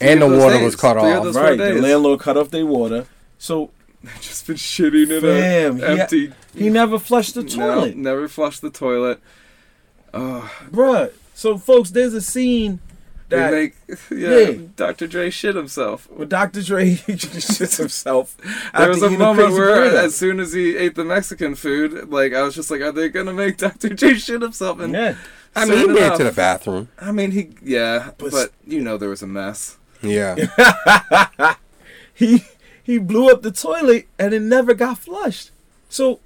And the water days. was cut Three off. those Right, the landlord cut off their water. So just been shitting in Fam, a he- empty. he never flushed the No, toilet. never flushed the toilet. Oh, Bruh. So folks, there's a scene they that make yeah, Yeah. Dr. Dre shit himself. Well, Dr. Dre shits himself. There was a moment crazy where, burrito. as soon as he ate the Mexican food, like I was just like, "Are they gonna make Dr. Dre shit himself?" And yeah, I mean, he soon made it to the bathroom. I mean, he yeah, But- but, you know there was a mess. Yeah. he he blew up the toilet and it never got flushed. So,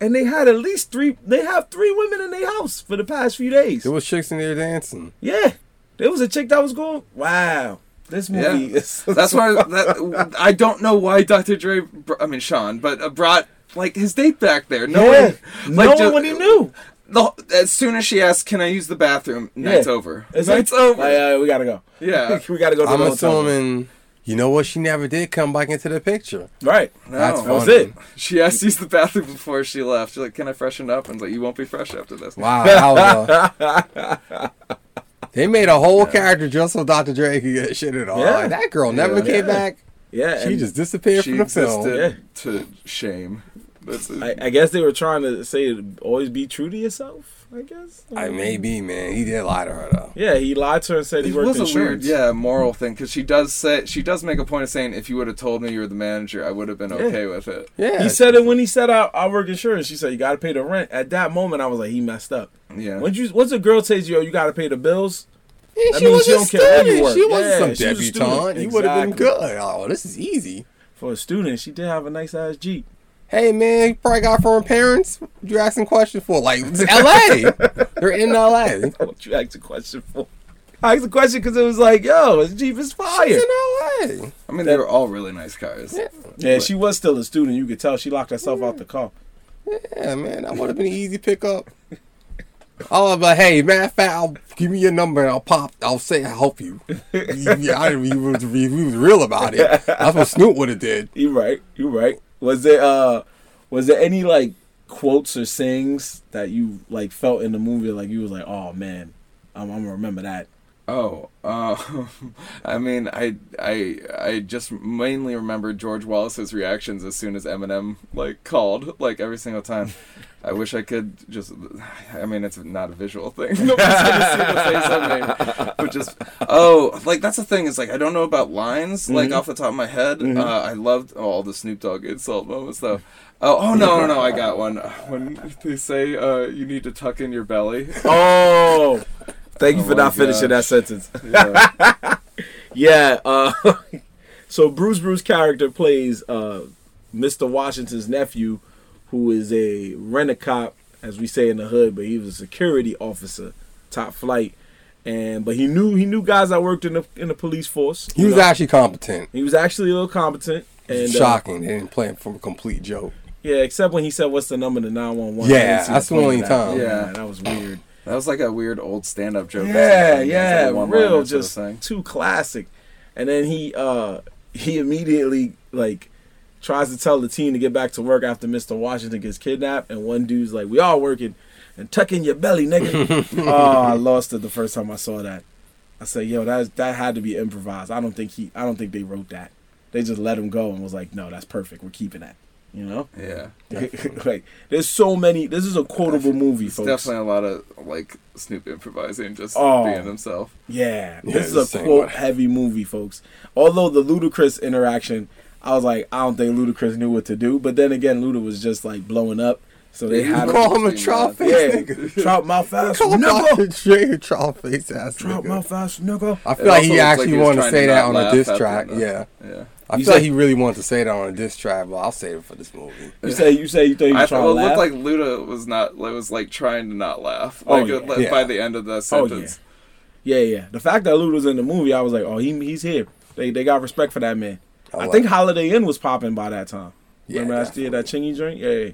and they had at least three. They have three women in their house for the past few days. there was chicks in there dancing. Yeah, there was a chick that was going. Wow, this movie Yeah. is. That's why that I don't know why Dr. Dre, br- I mean Sean, but uh, brought like his date back there. No yeah, one, no like, one when he knew. The, as soon as she asked, "Can I use the bathroom?" Night's Yeah. over. It's Night's like, over. Like, uh, we gotta go. yeah. we gotta go. To I'm the hotel assuming. You know what? She never did come back into the picture. Right. No. That's That was it. She asked to use the bathroom before she left. She's like, "Can I freshen up?" And I was like, "You won't be fresh after this." Wow, that was a, They made a whole character just so Dr. Dre could get shit it all. Yeah. Like, that girl never Yeah. came Yeah. back. Yeah, She just disappeared She from the film. to shame. That's I, I guess they were trying to say always be true to yourself. I guess. I may be, man. He did lie to her though. Yeah, he lied to her and said he It worked was a weird, insurance. yeah, moral thing because she does say she does make a point of saying if you would have told me you were the manager, I would have been okay with it. Yeah. He said it when he said I, I work insurance. She said you got to pay the rent. At that moment, I was like, he messed up. Yeah, Once you once a girl tells you, yo, you got to pay the bills. Yeah, That she means was she a don't care where you student. work. She wasn't Yeah, some she was a debutante. student. You would have been good. Oh, this is easy. For a student, she did have a nice ass Jeep. Hey man, you probably got from parents. What you asking questions for? Like it's L.A. They're in L.A. What you asked a question for? I asked a question because it was like, yo, his Jeep is fire. She's fire. in L.A. I mean they were all really nice cars. Yeah. Yeah, she was still a student. You could tell she locked herself out the car. Yeah, man, that would have been an easy pickup. I was like, hey, matter of fact, I'll give me your number and I'll pop. I'll say I'll help you. yeah, I, he, was, he was real about it. That's what Snoop would have did. You right. You right. Was there uh was there any like quotes or sayings that you like felt in the movie like you was like, oh man, I'm, I'm gonna remember that. Oh, uh, I mean, I, I, I just mainly remember George Wallace's reactions as soon as Eminem like called, like every single time. I wish I could just. I mean, it's not a visual thing. Nobody's gonna see the face I made. But just, oh, like that's the thing is like I don't know about lines like off the top of my head. Uh, I loved all the Snoop Dogg insult moments though. Oh, oh no, no, no! I got one. When they say uh, you need to tuck in your belly. Oh, thank you Oh for not finishing that sentence. Yeah. Yeah. Uh, so Bruce Bruce character plays uh, Mr. Washington's nephew, who is a rent a cop, as we say in the hood, but he was a security officer, top flight, and but he knew he knew guys that worked in the in the police force. He was know. actually competent. he was actually a little competent. And uh, Shocking. They didn't play him for a complete joke. yeah, except when he said, "What's the number to nine one one?" Yeah, that's the only time. Yeah. that was weird. That was like a weird old stand-up joke. Yeah, yeah, like a one-liner real, sort of just thing. too classic. And then he uh he immediately like tries to tell the team to get back to work after Mr. Washington gets kidnapped, and one dude's like, "We all working." And tuck in your belly, nigga. oh, I lost it the first time I saw that. I said, "Yo, that that had to be improvised. I don't think he. I don't think they wrote that. They just let him go and was like, no, that's perfect. We're keeping that. You know, Yeah, like there's so many. This is a quotable movie, folks. definitely a lot of like Snoop improvising, just Oh. being himself. Yeah, Yeah, this is a quote heavy movie, folks. Although the Ludacris interaction, I was like, I don't think Ludacris knew what to do. But then again, Luda was just like blowing up, so they had you. Call him a Yeah. trout face Yeah, nigga. trout mouth ass Call him nigga. Dr. A trout face ass Trout nigga. mouth ass nigga. I It feel like he looks actually he wanted to trying say that on a laugh diss track. Yeah. Yeah. I You feel like he really wanted to say that on a diss track, but I'll save it for this movie. You say you say you thought you I trying well, to it laugh. looked like Luda was not like was like trying to not laugh. Oh, Like yeah. uh, Yeah. by the end of the sentence. oh sentence. yeah, yeah, yeah. The fact that Luda was in the movie, I was like, oh, he he's here. They they got respect for that man. I, like think it. Holiday Inn was popping by that time. Yeah, Remember last year that Chingy drink? Yeah, yeah.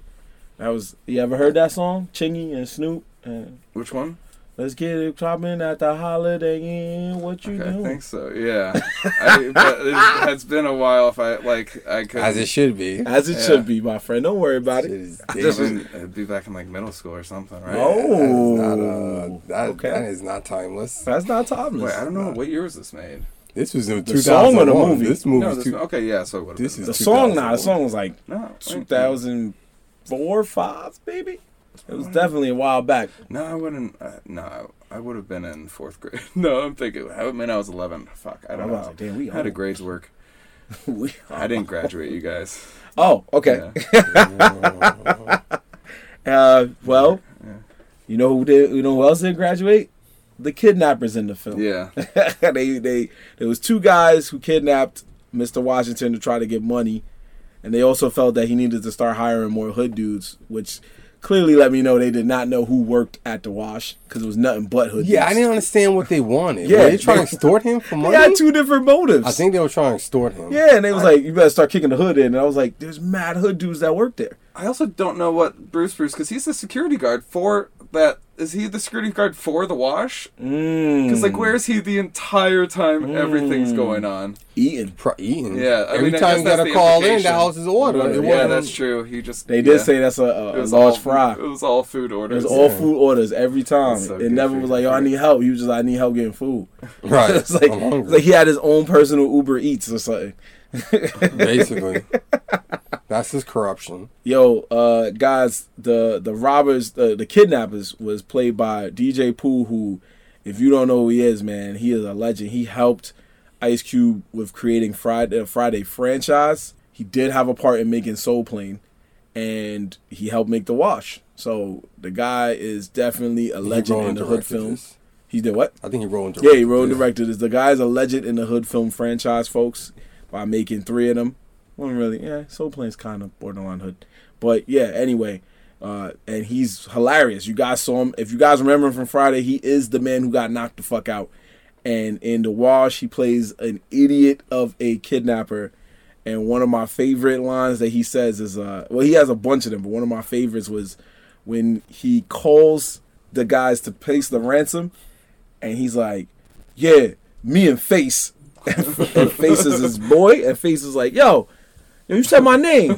That was. You ever heard that song? Chingy and Snoop and Which one? Let's get it popping at the Holiday Inn. What you Okay, I doing? think so. Yeah, I, but it has been a while. If I like, I could. As it should be. As it Yeah. should be, my friend. Don't worry about Shit it. is This it'd be back in like middle school or something, right? Oh. That is not, uh, that, Okay. that is not timeless. That's not timeless. Wait, I don't know what year was this made. This was in The song or the 2001. movie? This movie No, was this, two, okay, yeah. So what? this is The song, Now The song was like no, wait, 2004, five, baby. It was definitely a while back. No, I wouldn't. Uh, no, I would have been in fourth grade. no, I'm thinking. I mean, I was 11. Fuck, I I don't was know. like, damn, we How did grades work? We- I didn't graduate, you guys. Oh, okay. Yeah. Uh, well, Yeah. you know who did? You know who else didn't graduate? The kidnappers in the film. Yeah. they they there was two guys who kidnapped Mr. Washington to try to get money, and they also felt that he needed to start hiring more hood dudes, which clearly let me know they did not know who worked at the wash because it was nothing but hood. Yeah, I didn't understand what they wanted. Yeah, Were they trying to extort him for They money? had two different motives. I think they were trying to extort him. Yeah, and they was like, "You better start kicking the hood in." And I was like, "There's mad hood dudes that work there." I also don't know what Bruce Bruce because he's the security guard for that is he the security guard for the wash? Mm. Because like, where is he the entire time everything's going on? eating? Pro- eating. Yeah, I Every mean, time guess you gotta call in, the house is order. Right, It yeah, Yeah, wasn't- that's true. He just They did yeah. say that's a, a, it a was large all, fry. It was all food orders. It was all food orders every time. So it never was like, yo, I need help. He was just, like, I need help getting food. Right. it's like, I'm it's like he had his own personal Uber Eats or something. Basically. That's his corruption. Yo, uh, guys, the the robbers, the the kidnappers was played by DJ Pooh, who, if you don't know who he is, man, he is a legend. He helped Ice Cube with creating Friday Friday franchise. He did have a part in making Soul Plane, and he helped make The Wash. So the guy is definitely a legend in the hood directed films. this. He did what? I think he wrote and Yeah, he wrote and directed this. The guy's a legend in the hood film franchise, folks, by making three of them. Wasn't really, yeah, Soul Plane's kind of borderline hood. But yeah, anyway, uh, and he's hilarious. You guys saw him. If you guys remember him from Friday, he is the man who got knocked the fuck out. And in The Wash, he plays an idiot of a kidnapper. And one of my favorite lines that he says is, uh, well, he has a bunch of them, but one of my favorites was when he calls the guys to place the ransom and he's like, "Yeah, me and Face." and Face is his boy, and Face is like, "Yo, yo, you said my name."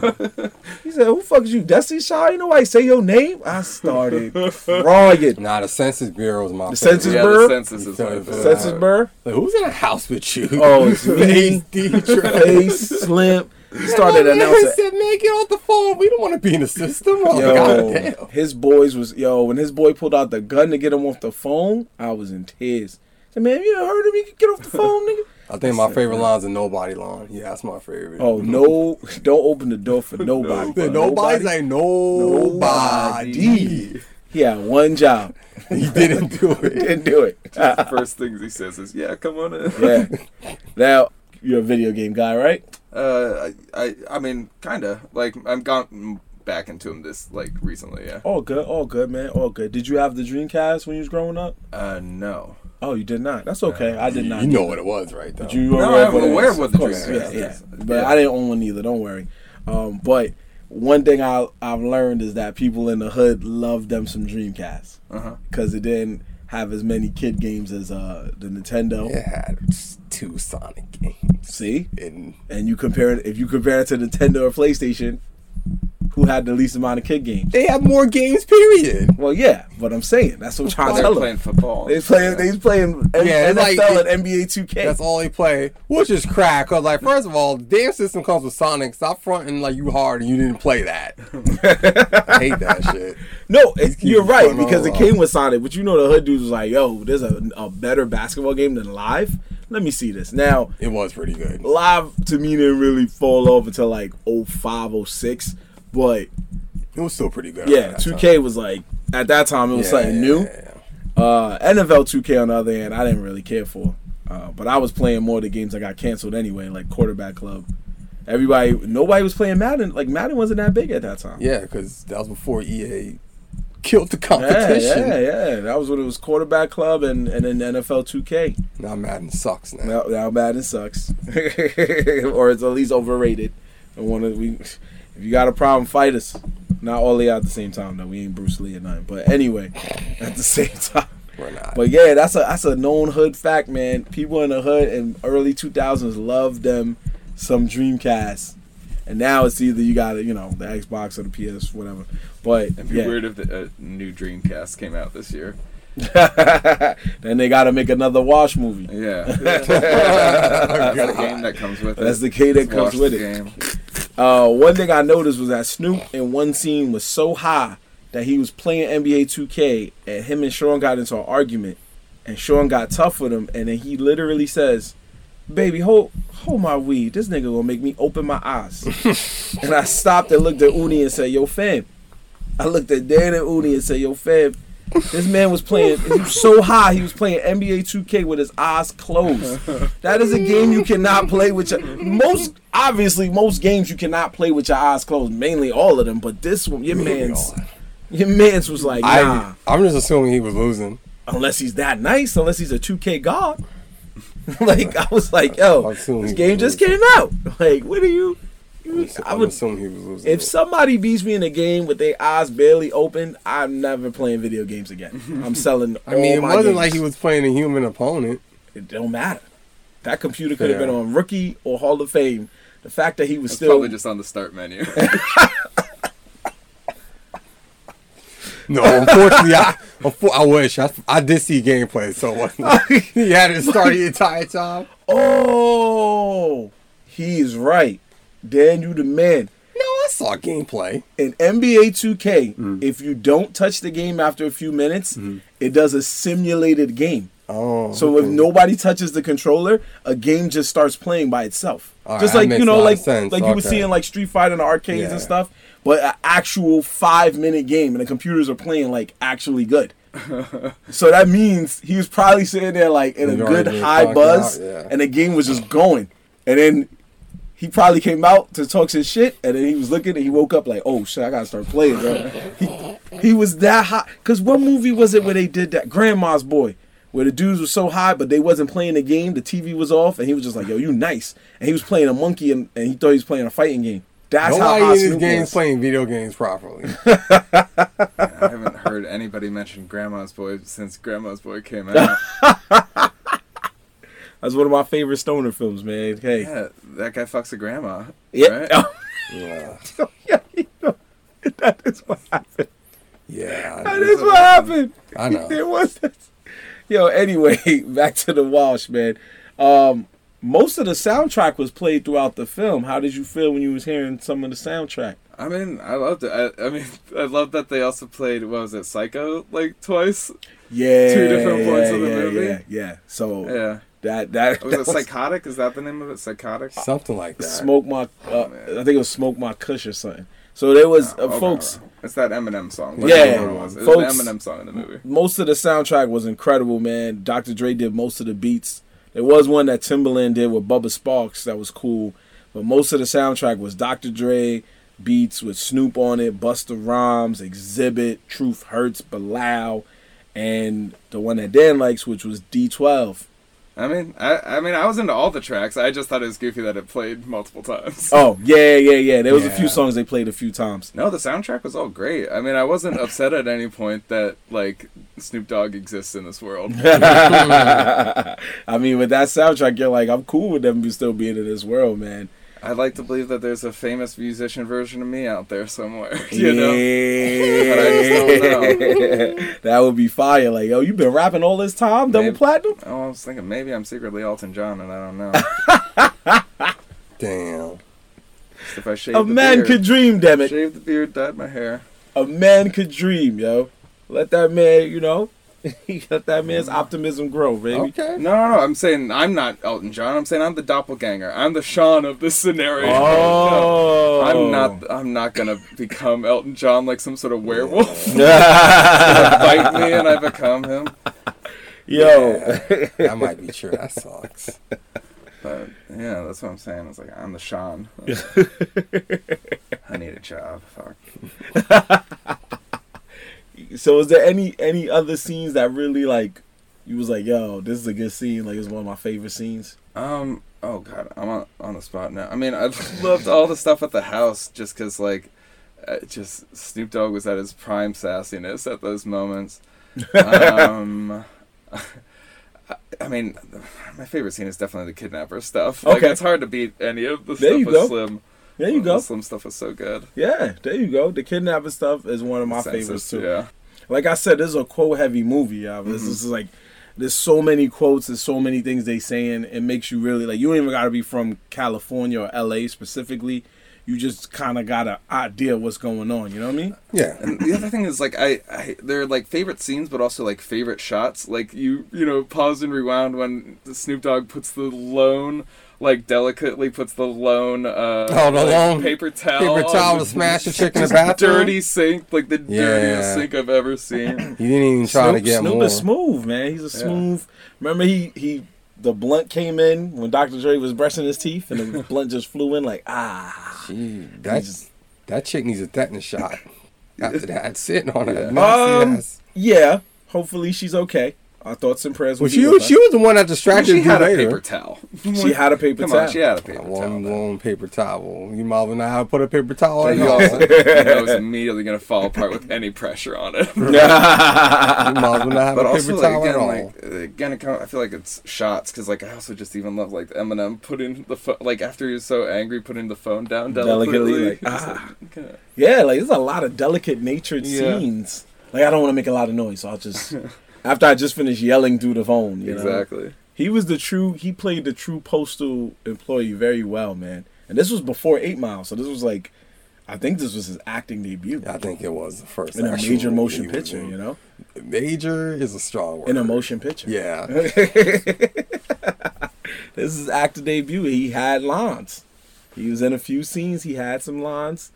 He said, "Who fuck is you, Destiny Child? You know why I say your name?" I started crying. Nah, the Census Bureau is my The favorite. Census Yeah, Bureau? the census is my census favorite. Census Burr, Like, who's in a house with you? Oh, it's me. Face, Deidre. Slim. He started My man announcing. said, man, get off the phone. We don't want to be in the system. Oh, Yo, goddamn. his boys was yo when his boy pulled out the gun to get him off the phone. I was in tears. I said, man, you ever heard of me? Get off the phone, nigga. I think my favorite line's a nobody line. Yeah, that's my favorite. Oh no! Don't open the door for nobody. The For nobody's like nobody. Nobody. He had one job. He didn't do it. Didn't do it. The first things he says is, "Yeah, come on in." yeah. Now you're a video game guy, right? Uh, I, I, I mean, kinda. Like, I'm gone back into him this like recently. Yeah. All good, all good, man, all good. Did you have the Dreamcast when you was growing up? Uh, no. Oh, you did not. That's okay. I did not. You know what it was, right? Though. But you No, were I'm aware of what the course, Dreamcast yeah, yeah. But Yeah. I didn't own one either. Don't worry. Um, but one thing I I've learned is that people in the hood love them some Dreamcast huh. because it didn't have as many kid games as uh the Nintendo. It had two Sonic games. See, And and you compare it if you compare it to Nintendo or PlayStation, who had the least amount of kid games? they have more games, period. Well, yeah, but I'm saying that's what I'm trying to They're tell playing them. football. They playing, they playing N- Yeah, it's NFL like- and NBA 2K. That's all they play, which is crack. Cause like, first of all, the damn system comes with Sonic. Stop fronting like you hard and you didn't play that. I hate that shit. No, it, you're right because on. it came with Sonic, but you know the hood dudes was like, "Yo, there's a, a better basketball game than Live. Let me see this." Now, It was pretty good. Live to me didn't really fall off until like 05, 06, but It was still pretty good. yeah, 2K was like at that time it was time. something Yeah, new. yeah, yeah. Uh, NFL 2K on the other hand, I didn't really care for, uh, but I was playing more of the games that got canceled anyway, like Quarterback Club. Everybody, nobody was playing Madden. Like Madden wasn't that big at that time. Yeah, because that was before EA killed the Yeah, competition. yeah, yeah. That was when it was quarterback club and and then NFL 2K. Now Madden sucks now. Now, now Madden sucks, or it's at least overrated. And one of we, if you got a problem, fight us. Not all the at the same time though. We ain't Bruce Lee or nothing. But anyway, at the same time. We're not. But yeah, that's a that's a known hood fact, man. People in the hood in early 2000s loved them some Dreamcast. And now it's either you got it, you know, the Xbox or the PS, whatever. But It'd be yeah. weird if the uh, new Dreamcast came out this year. then they got to make another Wash movie. Yeah. That's the game that comes with it. That's the game that Let's comes with it. game. Uh, one thing I noticed was that Snoop in one scene was so high that he was playing NBA 2K, and him and Sean got into an argument, and Sean got tough with him, and then he literally says, "Baby, hold hold my weed. This nigga gonna make me open my eyes." and I stopped and looked at Uni and said, "Yo, fam." I looked at Dan and Uni and said, "Yo, fam." This man was playing. He was so high. He was playing NBA 2K with his eyes closed. That is a game you cannot play with your most. Obviously, most games you cannot play with your eyes closed. Mainly all of them, but this one, your man's, your man's was like, nah. I, I'm just assuming he was losing. Unless he's that nice, unless he's a 2K god. like I was like, yo, this game just came out. Like, what are you? I I'm would. assuming he was losing. If it. somebody beats me in a game with their eyes barely open, I'm never playing video games again. I'm selling. I mean, all it my wasn't games. like he was playing a human opponent. It don't matter. That computer could have Yeah. been on rookie or Hall of Fame. The fact that he was It's still probably just on the start menu. No, unfortunately, I, unfo- I wish I, I did see gameplay, so he had it start the entire time. Oh, he is right. Dan, you the man. No, I saw gameplay. In NBA 2K, Mm. if you don't touch the game after a few minutes, it does a simulated game. Oh, So if nobody touches the controller, a game just starts playing by itself. All right, just that like you know, like like you would Okay. see in like Street Fighter in the arcades Yeah. and stuff. But an actual five minute game, and the computers are playing like actually good. so that means he was probably sitting there like in a good high buzz, yeah. and the game was just going. And then he probably came out to talk some shit, and then he was looking, and he woke up like, "Oh shit, I gotta start playing." Bro. he, he was that hot. Cause what movie was it where they did that? Grandma's Boy, where the dudes were so high, but they wasn't playing the game. The TV was off, and he was just like, "Yo, you nice." And he was playing a monkey, and, and he thought he was playing a fighting game. That's how Nobody hot in this Snoop playing video games properly. I haven't heard anybody mention Grandma's Boy since Grandma's Boy came out. That's one of my favorite stoner films, man. Hey, yeah, that guy fucks a grandma. yeah, Right? yeah, yeah, you know, that is what happened. yeah. That is what happened. I know. There was that. Yo, anyway, back to the Wash, man. Um, most of the soundtrack was played throughout the film. How did you feel when you was hearing some of the soundtrack? I mean, I loved it. I, I mean, I love that they also played what was it, Psycho, like twice. Yeah, Two different points of the yeah, movie? Yeah, yeah. So Yeah, that that, was that it Psychotic? Is that the name of it? Psychotic. Something like that. smoke my. Uh, man. I think it was smoke my kush or something. So there was uh, Oh, folks. okay. It's that Eminem song. Yeah, Whatever it was. It folks- was the Eminem song in the movie. most of the soundtrack was incredible, man. Dr. Dre did most of the beats. There was one that Timbaland did with Bubba Sparxxx that was cool, but most of the soundtrack was Dr. Dre beats with Snoop on it, Busta Rhymes, Xzibit, Truth Hurts, Bilal, and the one that Dan likes, which was D12. I mean, I, I mean, I was into all the tracks. I just thought it was goofy that it played multiple times. Oh yeah, yeah, yeah. There was a few songs they played a few times. No, the soundtrack was all great. I mean, I wasn't upset at any point that like Snoop Dogg exists in this world. I mean, with that soundtrack, you're like, I'm cool with them still being in this world, man. I'd like to believe that there's a famous musician version of me out there somewhere. You know, Yeah. But I just that would be fire. Like, yo, you've been rapping all this time, double Maybe. platinum? oh, I was thinking maybe I'm secretly Elton John and I don't know. Damn. Just if I shave A man beard, could dream, damn it. shave the beard, dyed my hair. A man could dream, yo. Let that man, you know, let that man's mm. optimism grow, baby. Okay. No, no, no. I'm saying I'm not Elton John. I'm saying I'm the doppelganger. I'm the Sean of this scenario. Oh. I'm not. I'm not gonna become Elton John like some sort of werewolf. Yo. Bite me and I become him. Yo. That might be true. That sucks. But yeah, that's what I'm saying. It's like I'm the Sean. I need a job. Fuck. So, is there any any other scenes that really like you was like, yo, this is a good scene? Like, it's one of my favorite scenes. Um. Oh God, I'm on on the spot now. I mean, I loved all the stuff at the house just because like, uh, just Snoop Dogg was at his prime sassiness at those moments. Um. I- mean, my favorite scene is definitely the kidnapper stuff. Like, Okay. it's hard to beat any of the There stuff with go. Slim. There you The go. Slim stuff is so good. Yeah, there you go. The kidnapping stuff is one of my Census, favorites too. Yeah. like I said, this is a quote heavy movie. Yeah, this mm-hmm. is like there's so many quotes, there's so many things they saying. It makes you really like you don't even got to be from California or L.A. specifically. You just kind of got an idea what's going on. You know what I mean? Yeah. And the other thing is like I, I they're like favorite scenes, but also like favorite shots. Like you you know paused and rewound when Snoop Dogg puts the lone like delicately puts the lone uh Oh, the like, lone paper towel Paper towel to smash the chick in the just bathroom. dirty sink like the dirtiest sink I've ever seen. He didn't even try to Snoop, get Snoop more. is smooth, man. He's a smooth. Remember he he the blunt came in when Dr. Dre was brushing his teeth, and the blunt just flew in like ah. Gee, that just- that chick needs a tetanus shot. After that, sitting on Yeah. her nasty Um. Yeah, hopefully she's okay. Our thoughts and prayers. Well, she was she was the one that distracted she you had a paper towel. She had a paper Come towel. on, she had a paper One towel. then. lone paper towel. You might not know how to put a paper towel That on you your also You you know is immediately gonna fall apart with any pressure on it. might as well not have But a also, paper like, towel at again, all. like again, kind of- I feel like it's shots because like I also just even love like Eminem putting the phone like after he was so angry, putting the phone down Delicately, delicately. like, ah. kinda- Yeah, like there's a lot of delicate natured Yeah. scenes. Like I don't want to make a lot of noise, so I'll just after I just finished yelling through the phone. You know? exactly. He was the true. He played the true postal employee very well, man. And this was before Eight Mile, so this was like, I think this was his acting debut I think it was the first in a major motion picture. in. You know, Major is a strong word. in a motion picture. Yeah. This is actor debut. He had lines. He was in a few scenes. He had some lines.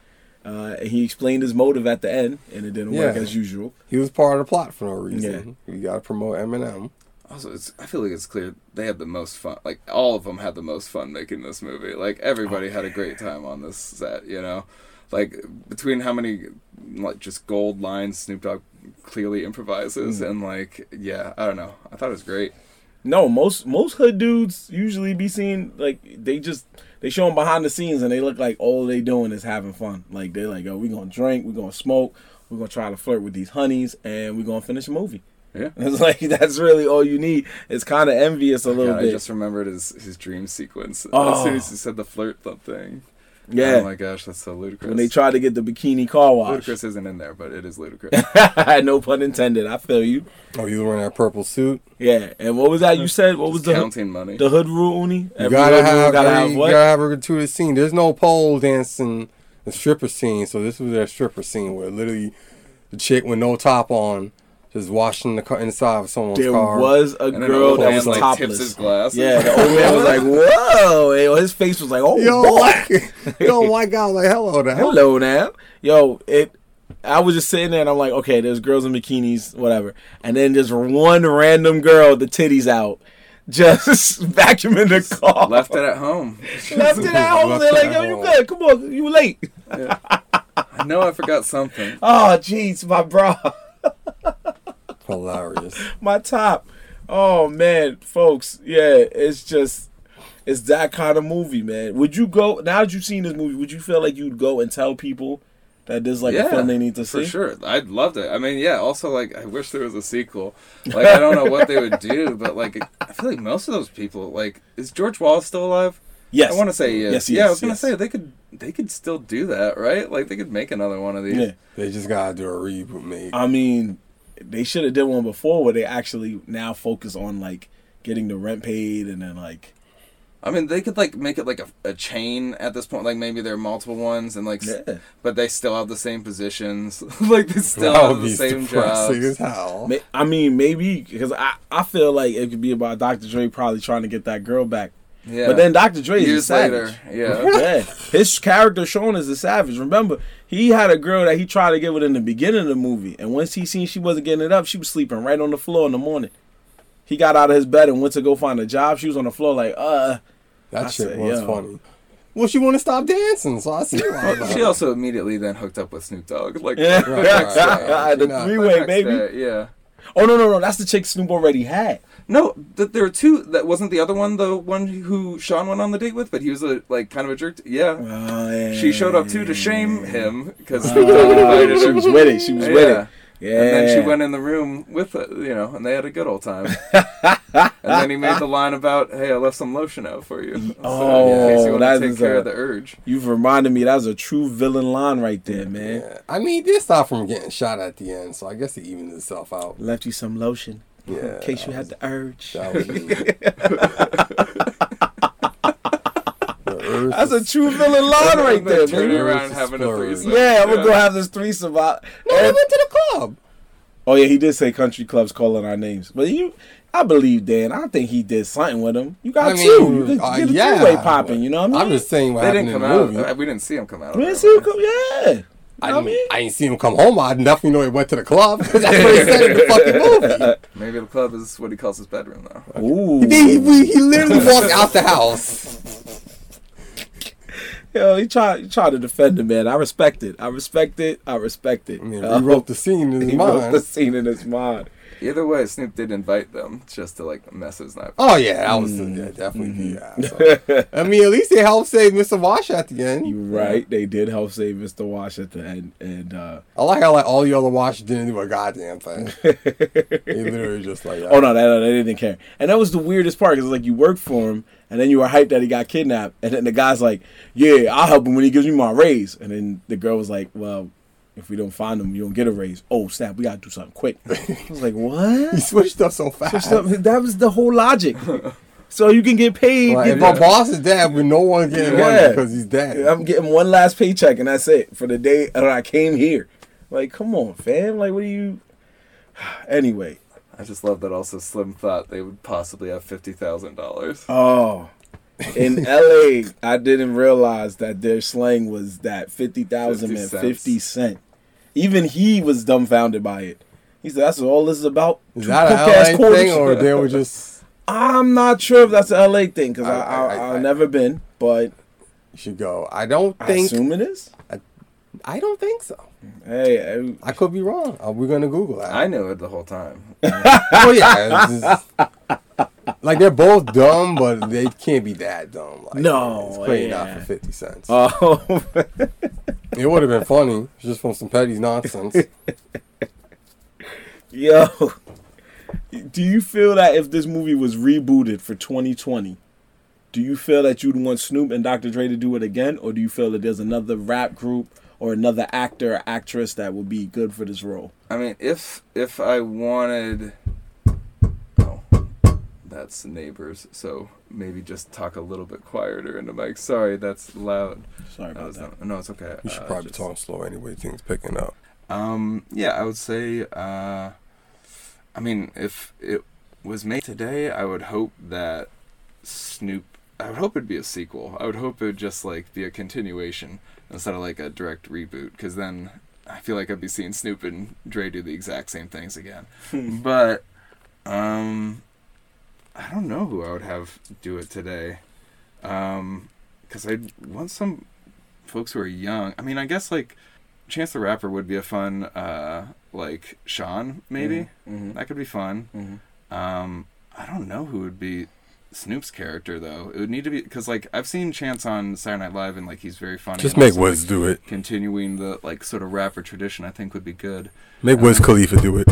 Uh, and he explained his motive at the end, and it didn't work as usual. He was part of the plot for no reason. Yeah. You got to promote Eminem. Also, it's, I feel like it's clear they had the most fun. Like all of them had the most fun making this movie. Like everybody had a great time on this set. You know, like between how many like just gold lines Snoop Dogg clearly improvises, Mm. and like yeah, I don't know. I thought it was great. No, most most hood dudes usually be seen like they just they show them behind the scenes and they look like all they doing is having fun. Like they're like, oh, we gonna drink, we gonna smoke, we gonna try to flirt with these honeys, and we gonna finish a movie. Yeah. It's like that's really all you need. It's kind of envious a little God, I bit. just remembered his his dream sequence Oh. as soon as he said the flirt thing. Yeah, Oh my gosh, that's so ludicrous. when they tried to get the bikini car wash. Ludacris isn't in there, but it is ludicrous. no pun intended. I feel you. Oh, you was wearing that purple suit. Yeah. And what was that you said? What was Just the counting money? the hood rule, Uni? You Every gotta hood rule have, gotta every- have you gotta have a gratuitous scene. There's no pole dancing, the stripper scene. So this was their stripper scene where literally the chick with no top on, just washing the car inside of someone's There car. There was a and girl that was like topless. tips his glass. Yeah, the old man was like, "Whoa!" Yo, his face was like, "Oh, Yo, boy. like, yo, white guy, was like, hello, the hell. hello now." Yo, it. I was just sitting there and I'm like, okay, there's girls in bikinis, whatever, and then just one random girl, the titties out, just vacuuming the car, Left it at home. left it at home. They're like, at yo, you good? Come on, you late? I know I forgot something. Oh, jeez, my bra. Hilarious. my top. Oh man, folks, yeah, it's just it's that kind of movie, man. Would you go now that you've seen this movie? Would you feel like you'd go and tell people that this is like a film they need to see? for sure. I'd love it. I mean, yeah. Also, like, I wish there was a sequel. Like, I don't know what they would do, but like, I feel like most of those people, like, is George Wallace still alive? Yes, I want to say yes. Yes, he yeah, I was gonna yes. say they could, they could still do that, right? Like, they could make another one of these. Yeah, They just gotta do a reboot, mate. I mean, they should have did one before where they actually now focus on like getting the rent paid and then like I mean, they could like make it like a, a chain at this point. Like maybe there are multiple ones, and like, s- Yeah. but they still have the same positions. like they still that have the same depressing as hell. ma- I mean maybe because I I feel like it could be about Dr. Dre probably trying to get that girl back, Yeah. but then Dr. Dre is a savage. later, yeah. yeah, his character shown as a savage. Remember, he had a girl that he tried to get with in the beginning of the movie, and once he seen she wasn't getting it up, she was sleeping right on the floor in the morning. He got out of his bed and went to go find a job. She was on the floor like, uh, That I shit said, was yo. funny. Well, she want to stop dancing, so I see why. She also immediately then hooked up with Snoop Dogg. Like yeah, Right, right, right. the three way baby. day, yeah. Oh no, no, no, that's the chick Snoop already had. No, th- there were two. That wasn't the other one. The one who Sean went on the date with, but he was a like kind of a jerk. Yeah, Oh, yeah. she showed up too to shame him because Dogg oh. invited she was with it. She was with it. Yeah. And then she went in the room with it, you know, and they had a good old time. and then he made the line about, "Hey, I left some lotion out for you." So, Oh, in case you want that to take is care a- of the urge. You've reminded me that's a true villain line right there, man. Yeah. I mean, they stopped from getting shot at the end, so I guess it evens itself out. Left you some lotion Yeah. in case you had the urge. That was The earth That's a true villain line right And then there, turning around and having a threesome. Yeah, I'm gonna go have this threesome out. No, they went to the club. Oh yeah, he did say country clubs calling our names, but you, I believe Dan. I think he did something with him. You got I mean, two. You could uh, get a yeah, two-way popping. You know what I mean? I'm just saying what They happened didn't in come the out. movie. uh, We didn't see him come out. We didn't see him come. Yeah. I, You know what I mean? didn't, I didn't see him come home. I definitely know he went to the club. That's what he said in the fucking movie. Maybe the club is what he calls his bedroom, though. Ooh. He, he, he literally walked out the house. Yo, he tried. He tried to defend him, man. I respect it. I respect it. I respect it. I mean, Uh, rewrote the scene in his he wrote the scene in his mind. Either way, Snoop did invite them just to like mess his knife. Oh yeah, that was Mm. yeah, definitely Mm-hmm. the asshole. I mean, at least they helped save Mr. Wash at the end. You right? They did help save Mr. Wash at the end, and uh, I like how like all the other Wash didn't do a goddamn thing. they literally just like oh no, they, they didn't care. And that was the weirdest part because like you worked for him, and then you were hyped that he got kidnapped, and then the guy's like, "Yeah, I'll help him when he gives me my raise," and then the girl was like, "Well." If we don't find him, you don't get a raise. Oh snap! We gotta do something quick. I was like, "What?" he switched up so fast. So stuff- that was the whole logic. So you can get paid. Like, get if my the- boss is dead, we no one getting Yeah. money because he's dead. I'm getting one last paycheck and that's it for the day that I came here. Like, come on, fam. Like, what do you? Anyway, I just love that. Also, Slim thought they would possibly have fifty thousand dollars. oh, in L.A., I didn't realize that their slang was that fifty thousand 50 and cents. fifty cent. Even he was dumbfounded by it. He said, "That's all this is about." Is that cook-ass a LA quarters." thing or they were just? I'm not sure if that's an LA thing because I, I- I, I- I've never been, but You should go. I don't think. I think. assume it is. I don't think so. Hey, I- I could be wrong. Uh, Are we gonna Google that? I knew it the whole time. oh yeah. It's just- like they're both dumb, but they can't be that dumb. Like, No, it's clearly yeah. not for fifty cents. oh, it would have been funny just from some petty nonsense. Yo, do you feel that if this movie was rebooted for 2020, do you feel that you'd want Snoop and Dr. Dre to do it again, or do you feel that there's another rap group or another actor or actress that would be good for this role? I mean, if if I wanted, that's neighbors. So maybe just talk a little bit quieter in the mic. Sorry, that's loud. Sorry about that. not- no, it's okay. You should Uh, probably just- talk slow anyway. Things picking up. Um, yeah, I would say. Uh, I mean, if it was made today, I would hope that Snoop. I would hope it'd be a sequel. I would hope it would just like be a continuation instead of like a direct reboot. Because then I feel like I'd be seeing Snoop and Dre do the exact same things again. but um, I don't know who I would have do it today. Um, because I want some folks who are young. I mean, I guess like Chance the Rapper would be a fun, uh, like Sean maybe. Mhm. That could be fun. Mhm. Um, I don't know who would be Snoop's character though. It would need to be because like I've seen Chance on Saturday Night Live and like he's very funny. Just make also, Wiz like, do it. Continuing the like sort of rapper tradition, I think would be good. Make Wiz Khalifa do it.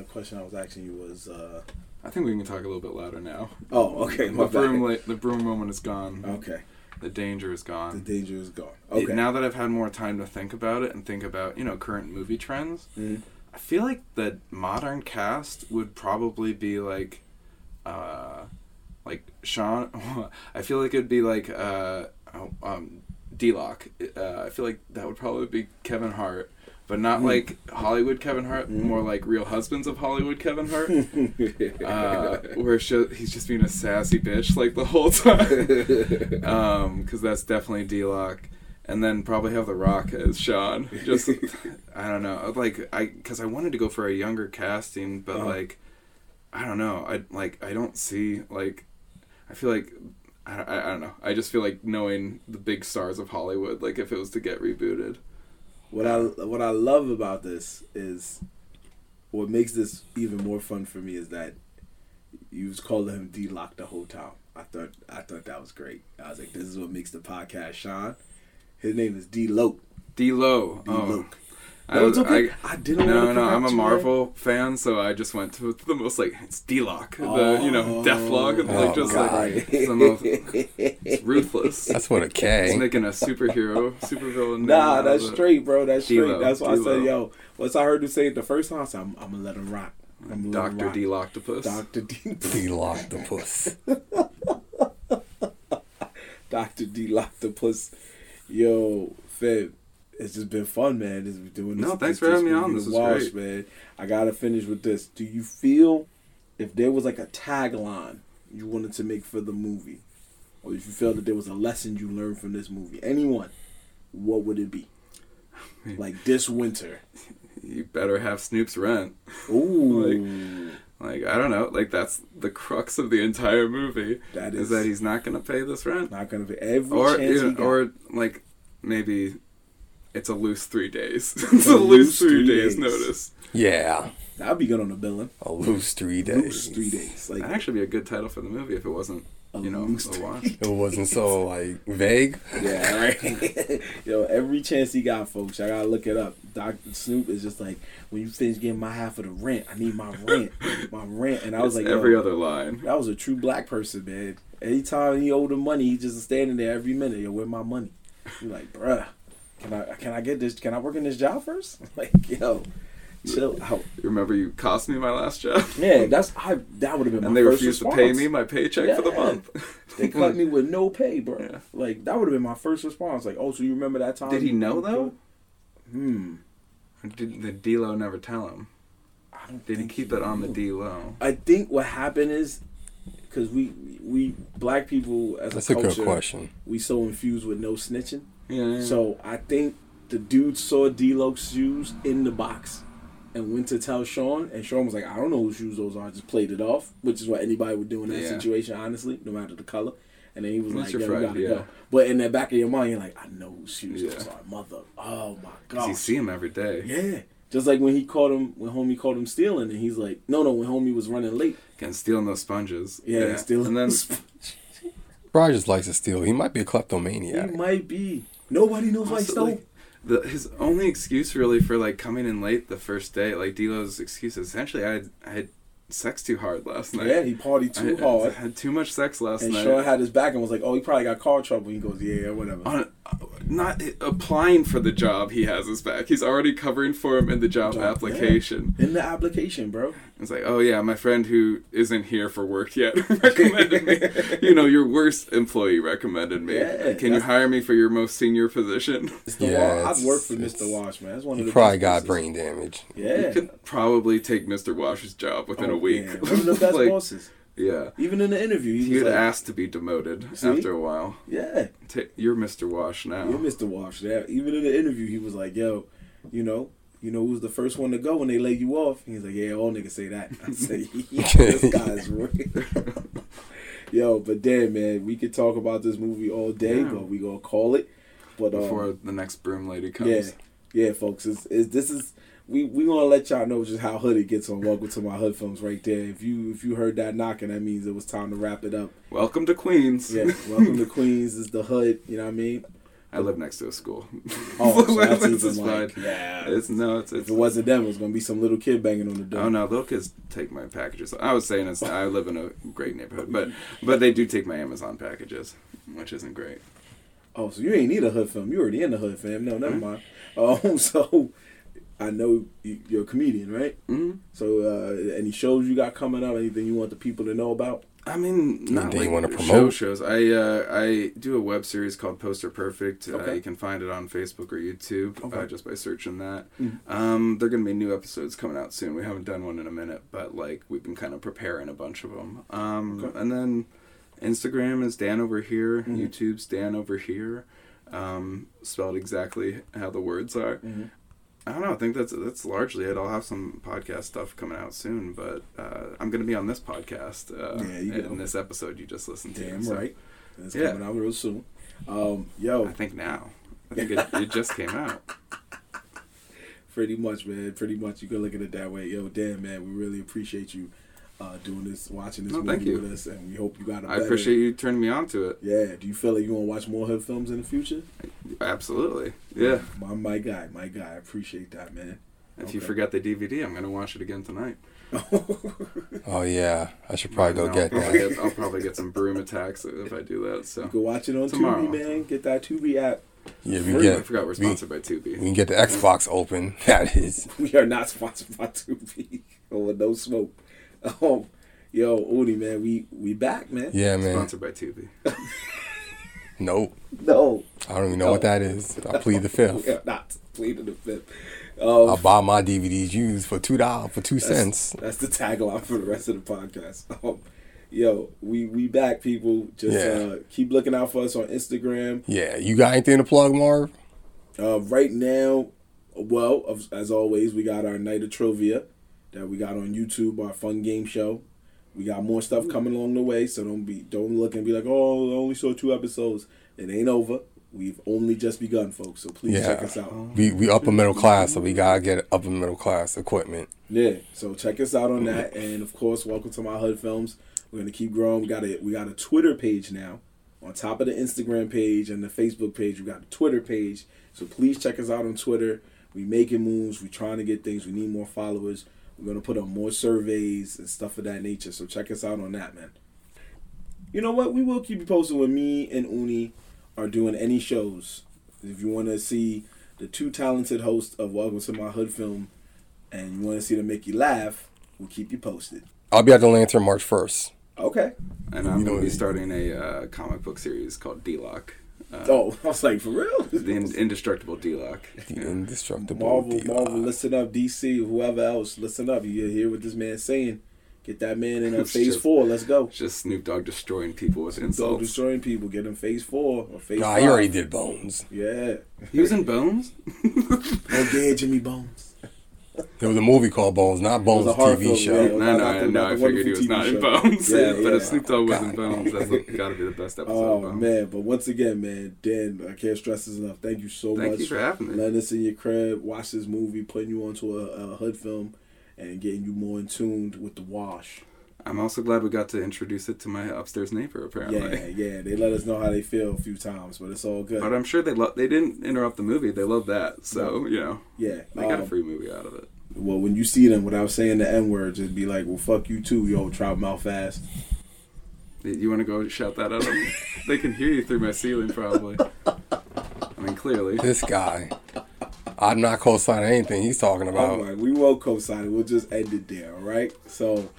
The question I was asking you was, uh, I think we can talk a little bit louder now. oh, okay, the broom, li- the broom moment is gone. Okay, The danger is gone. the danger is gone. It- Okay, now that I've had more time to think about it and think about you know current movie trends, Mhm. I feel like the modern cast would probably be like, uh, like Sean. I feel like it'd be like uh, oh, um, D Lock. Uh, I feel like that would probably be Kevin Hart, but not Mm. like Hollywood Kevin Hart. Mm. More like Real Husbands of Hollywood Kevin Hart. uh, where just, he's just being a sassy bitch like the whole time. um, because that's definitely D Lock. And then probably have The Rock as Sean. Just, I don't know, like I, because I wanted to go for a younger casting, but Uh-huh. like, I don't know, I like I don't see like, I feel like. I, I, I don't know. I just feel like knowing the big stars of Hollywood, like if it was to get rebooted. What I what I love about this is what makes this even more fun for me is that you was calling him D Lock the whole time. I thought I thought that was great. I was like, this is what makes the podcast shine. His name is D Loke. D Lo. D Loke. I No, it's was- okay. I- I, didn't. No, wanna no, I'm a correct you, man. Marvel fan, so I just went to the most like it's D-Lock, the you know Oh, Deathlok, and like Oh, just God. like it's the most it's ruthless. That's what a It's making a superhero, supervillain. Nah, out that's straight, bro. That's straight. D-Lo, That's why I D-Lo. said, yo. Once I heard you say it the first time, I said, I'm, I'm gonna let him rock. I'm gonna let him Doctor. D Loctopus. Doctor D. He locked. Doctor D. Loctopus. Yo, Feb, it's just been fun, man. This doing this. No, thanks for having me on. This is great. man. I gotta finish with this. Do you feel if there was like a tagline you wanted to make for the movie, or if you felt that there was a lesson you learned from this movie, anyone, what would it be? Like this winter. You better have Snoop's rent. Ooh, Like I don't know, like that's the crux of the entire movie. that Is is that he's not gonna pay this rent, not gonna be every or chance you know, or like maybe it's a loose three days. it's a loose three days, notice. Yeah, That'd be good on the billing. a loose three days. Loose three days. Like That'd actually be a good title for the movie if it wasn't, you know, loose a three. It wasn't so like vague. Yeah, right. Yo, every chance he got, folks, I gotta look it up. Doc Snoop is just like, when you finish getting my half of the rent, I need my rent, my rent. And I was It's like, every other line. that was a true black person, man. Anytime he owed him money, he just standing there every minute. Yo, where my money? You're like, bruh, can I can I get this? Can I work in this job first? Like, yo, chill out. You remember you cost me my last job? Yeah, that's I. That would have been my and they first refused response. to pay me my paycheck for the month. They cut me with no pay, bro. Yeah. Like that would have been my first response. Like, oh, so you remember that time? Did he know though? Hmm. Did the D Lo never tell him? I don't Did he think keep it on the. D Lo? I think what happened is because we we black people as That's a a good culture question. we so infused with no snitching. Yeah. yeah. So I think the dude saw D-Lo's shoes in the box and went to tell Sean, and Sean was like, "I don't know whose shoes those are." Just played it off, which is what anybody would do in that Yeah. situation, honestly, no matter the color. And then he was That's like, "Yeah, we friend, gotta yeah. go." But in the back of your mind, you're like, "I know whose shoes Yeah. those are, mother." Oh my 'Cause you god. see him every day. Yeah. Just like when he caught him, when homie caught him stealing, and he's like, no, no, when homie was running late. Again, stealing those sponges. Yeah, stealing. And then Brian just likes to steal. He might be a kleptomaniac. he might be. Nobody knows why he stole. like, the, his only excuse really for like coming in late the first day, like D'Lo's excuse, is essentially I had, I had sex too hard last night. yeah, he partied too I, hard. I had too much sex last night. And night. Sean had his back and was like, "Oh, he probably got car trouble." He goes, "Yeah, yeah, whatever." on not applying for the job he has his back he's already covering for him in the job, Job, yeah. application In the application, bro. it's like oh yeah my friend who isn't here for work yet recommended me you know your worst employee recommended me Yeah, can you hire me for your most senior position Mr. Yeah, Wash. I've worked for Mr. Wash, man. That's one of He the probably got places. brain damage. Yeah. you could probably take mr wash's job within Oh, a week yeah. One of the best Like, bosses. Yeah Even in the interview, he would like, ask to be demoted See? after a while "Yeah, Ta you're mr wash now you're Mr. Wash." now. Even in the interview, he was like, "Yo, you know." You know who's the first one to go when they lay you off? He's like, yeah, all niggas say that. I say, yeah, this guy's real. Yo, but damn, man, we could talk about this movie all day, Yeah. but we gonna call it. But um, before the next broom lady comes Yeah, yeah, folks. It's, this is we we gonna let y'all know just how hood it gets on Welcome to My Hood Films right there. If you if you heard that knocking, that means it was time to wrap it up. welcome to queens Yeah, welcome to Queens. Is the hood. You know what I mean? I live next to a school. Oh, so that's This is even like fine. yeah. It's no, it's, it's if it wasn't them, it was gonna be some little kid banging on the door. Oh no, little kids take my packages. I was saying it's I live in a great neighborhood, but but they do take my Amazon packages, which isn't great. Oh, so you ain't need a hood film. You already in the hood, fam. No, never Mhm. mind. Um, so I know you- you're a comedian, right? hmm So uh, any shows you got coming up? Anything you want the people to know about? I mean, not Anything like you wanna show promote? shows. I uh, I do a web series called Poster Perfect. Uh, you can find it on Facebook or YouTube Okay. uh, just by searching that. Mhm. Um, they're gonna be new episodes coming out soon. We haven't done one in a minute, but like we've been kind of preparing a bunch of them. Um, Okay. and then Instagram is Dan over here. Mhm. YouTube's Dan over here. Um, spelled exactly how the words are. Mm-hmm. I don't know. I think that's that's largely it. I'll have some podcast stuff coming out soon, but uh, I'm going to be on this podcast. Uh, Yeah, you in this episode you just listened to. Damn so right. It's Yeah. coming out real soon. Um, yo, I think now. I think it, it just came out. pretty much, man. Pretty much. You can look at it that way. Yo, damn, man. We really appreciate you uh, doing this, watching this No, movie thank you. with us, and we hope you got a I appreciate you turning me on to it. Yeah. Do you feel like you want to watch more hood films in the future? Absolutely. Yeah. My, my guy, my guy. I appreciate that, man. If you Okay. forget the DVD, I'm going to watch it again tonight. Oh yeah, I should probably go And get I'll probably that. get, I'll probably get some broom attacks if I do that. So You can watch it on Tomorrow. Tubi, man. Get that Tubi app. Yeah, we get I forgot we're we, sponsored by Tubi. we can get the Xbox open. That is. We are not sponsored by Tubi or no smoke. Um, yo, Udi, man, we we back, man. Yeah, man. Sponsored by Tubi. Nope. No, I don't even know what that is. I plead the fifth. we are not pleading the fifth. Um, I'll buy my DVDs used for two dollars for two cents. That's the tagline for the rest of the podcast. Um, yo, we we back, people. Just Yeah. uh, keep looking out for us on Instagram. Yeah, you got anything to plug, Marv? Uh, right now, well, as always, we got our night of trivia that we got on YouTube, our fun game show. We got more stuff coming along the way, so don't be don't look and be like, oh, I only saw two episodes. It ain't over. We've only just begun, folks. So please Yeah. check us out. We we upper middle class, so we gotta get upper middle class equipment. Yeah, so check us out on that, and of course, welcome to my Hood Films. We're gonna keep growing. We got a we got a Twitter page now, on top of the Instagram page and the Facebook page. We got a Twitter page, so please check us out on Twitter. We making moves. We trying to get things. We need more followers. We're gonna put up more surveys and stuff of that nature. So check us out on that, man. You know what? We will keep you posted when me and Uni are doing any shows. If you want to see the two talented hosts of Welcome to My Hood Film and you want to see them make you laugh, we'll keep you posted. I'll be at the Lantern March first. Okay. And I'm You know going to be starting a uh, comic book series called D-Lock. Uh, Oh, I was like, for real? The in- indestructible D-Lock. The indestructible. Marvel, D-Lock. Marvel, listen up, DC, whoever else, listen up. You hear what this man's saying. Get that man in It's phase just- four. Let's go. Just Snoop Dogg destroying people with So insults. destroying people. Get him phase four or phase Nah, five. he already did Bones. Yeah. He was in Bones? Oh, yeah, Jimmy Bones. There was a movie called Bones, not Bones, a a TV film, show. yeah. no, no, the- no. I figured he wonderful was not TV in. Bones. Yeah, but yeah. if Snoop Dogg was in Bones, that's got to be the best episode Oh of Bones. man, but once again, man, Dan, I can't stress this enough. Thank you so Thank much you for having me. letting us in your crib, watch this movie, putting you onto a, a hood film, and getting you more in tuned with the wash. I'm also glad we got to introduce it to my upstairs neighbor, apparently. Yeah, yeah, they let us know how they feel a few times, but it's all good. But I'm sure they lo- they didn't interrupt the movie. They love that. So, you know, yeah, they got a um, free movie out of it. well, when you see them without saying the n word, just be like, "Well, fuck you too, yo, trout mouth ass." You want to go shout that at them? they can hear you through my ceiling, probably. I mean, clearly. This guy. I'm not co-signing anything he's talking about. right, we won't co-sign it. We'll just end it there. All right. So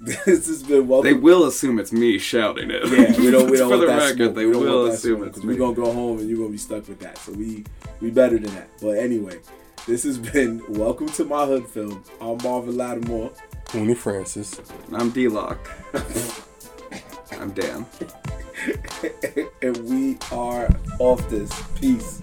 this has been welcome. They will assume it's me shouting it. Yeah, we don't. We don't want that record, smoke. they we don't will want that assume smoke, it's 'cause me. We're gonna go home and you're gonna be stuck with that. So we we better than that. But anyway, this has been welcome to my hood film. I'm Marvin Lattimore. Uni Francis. I'm D-Lock. I'm Dan. and we are off this. Peace.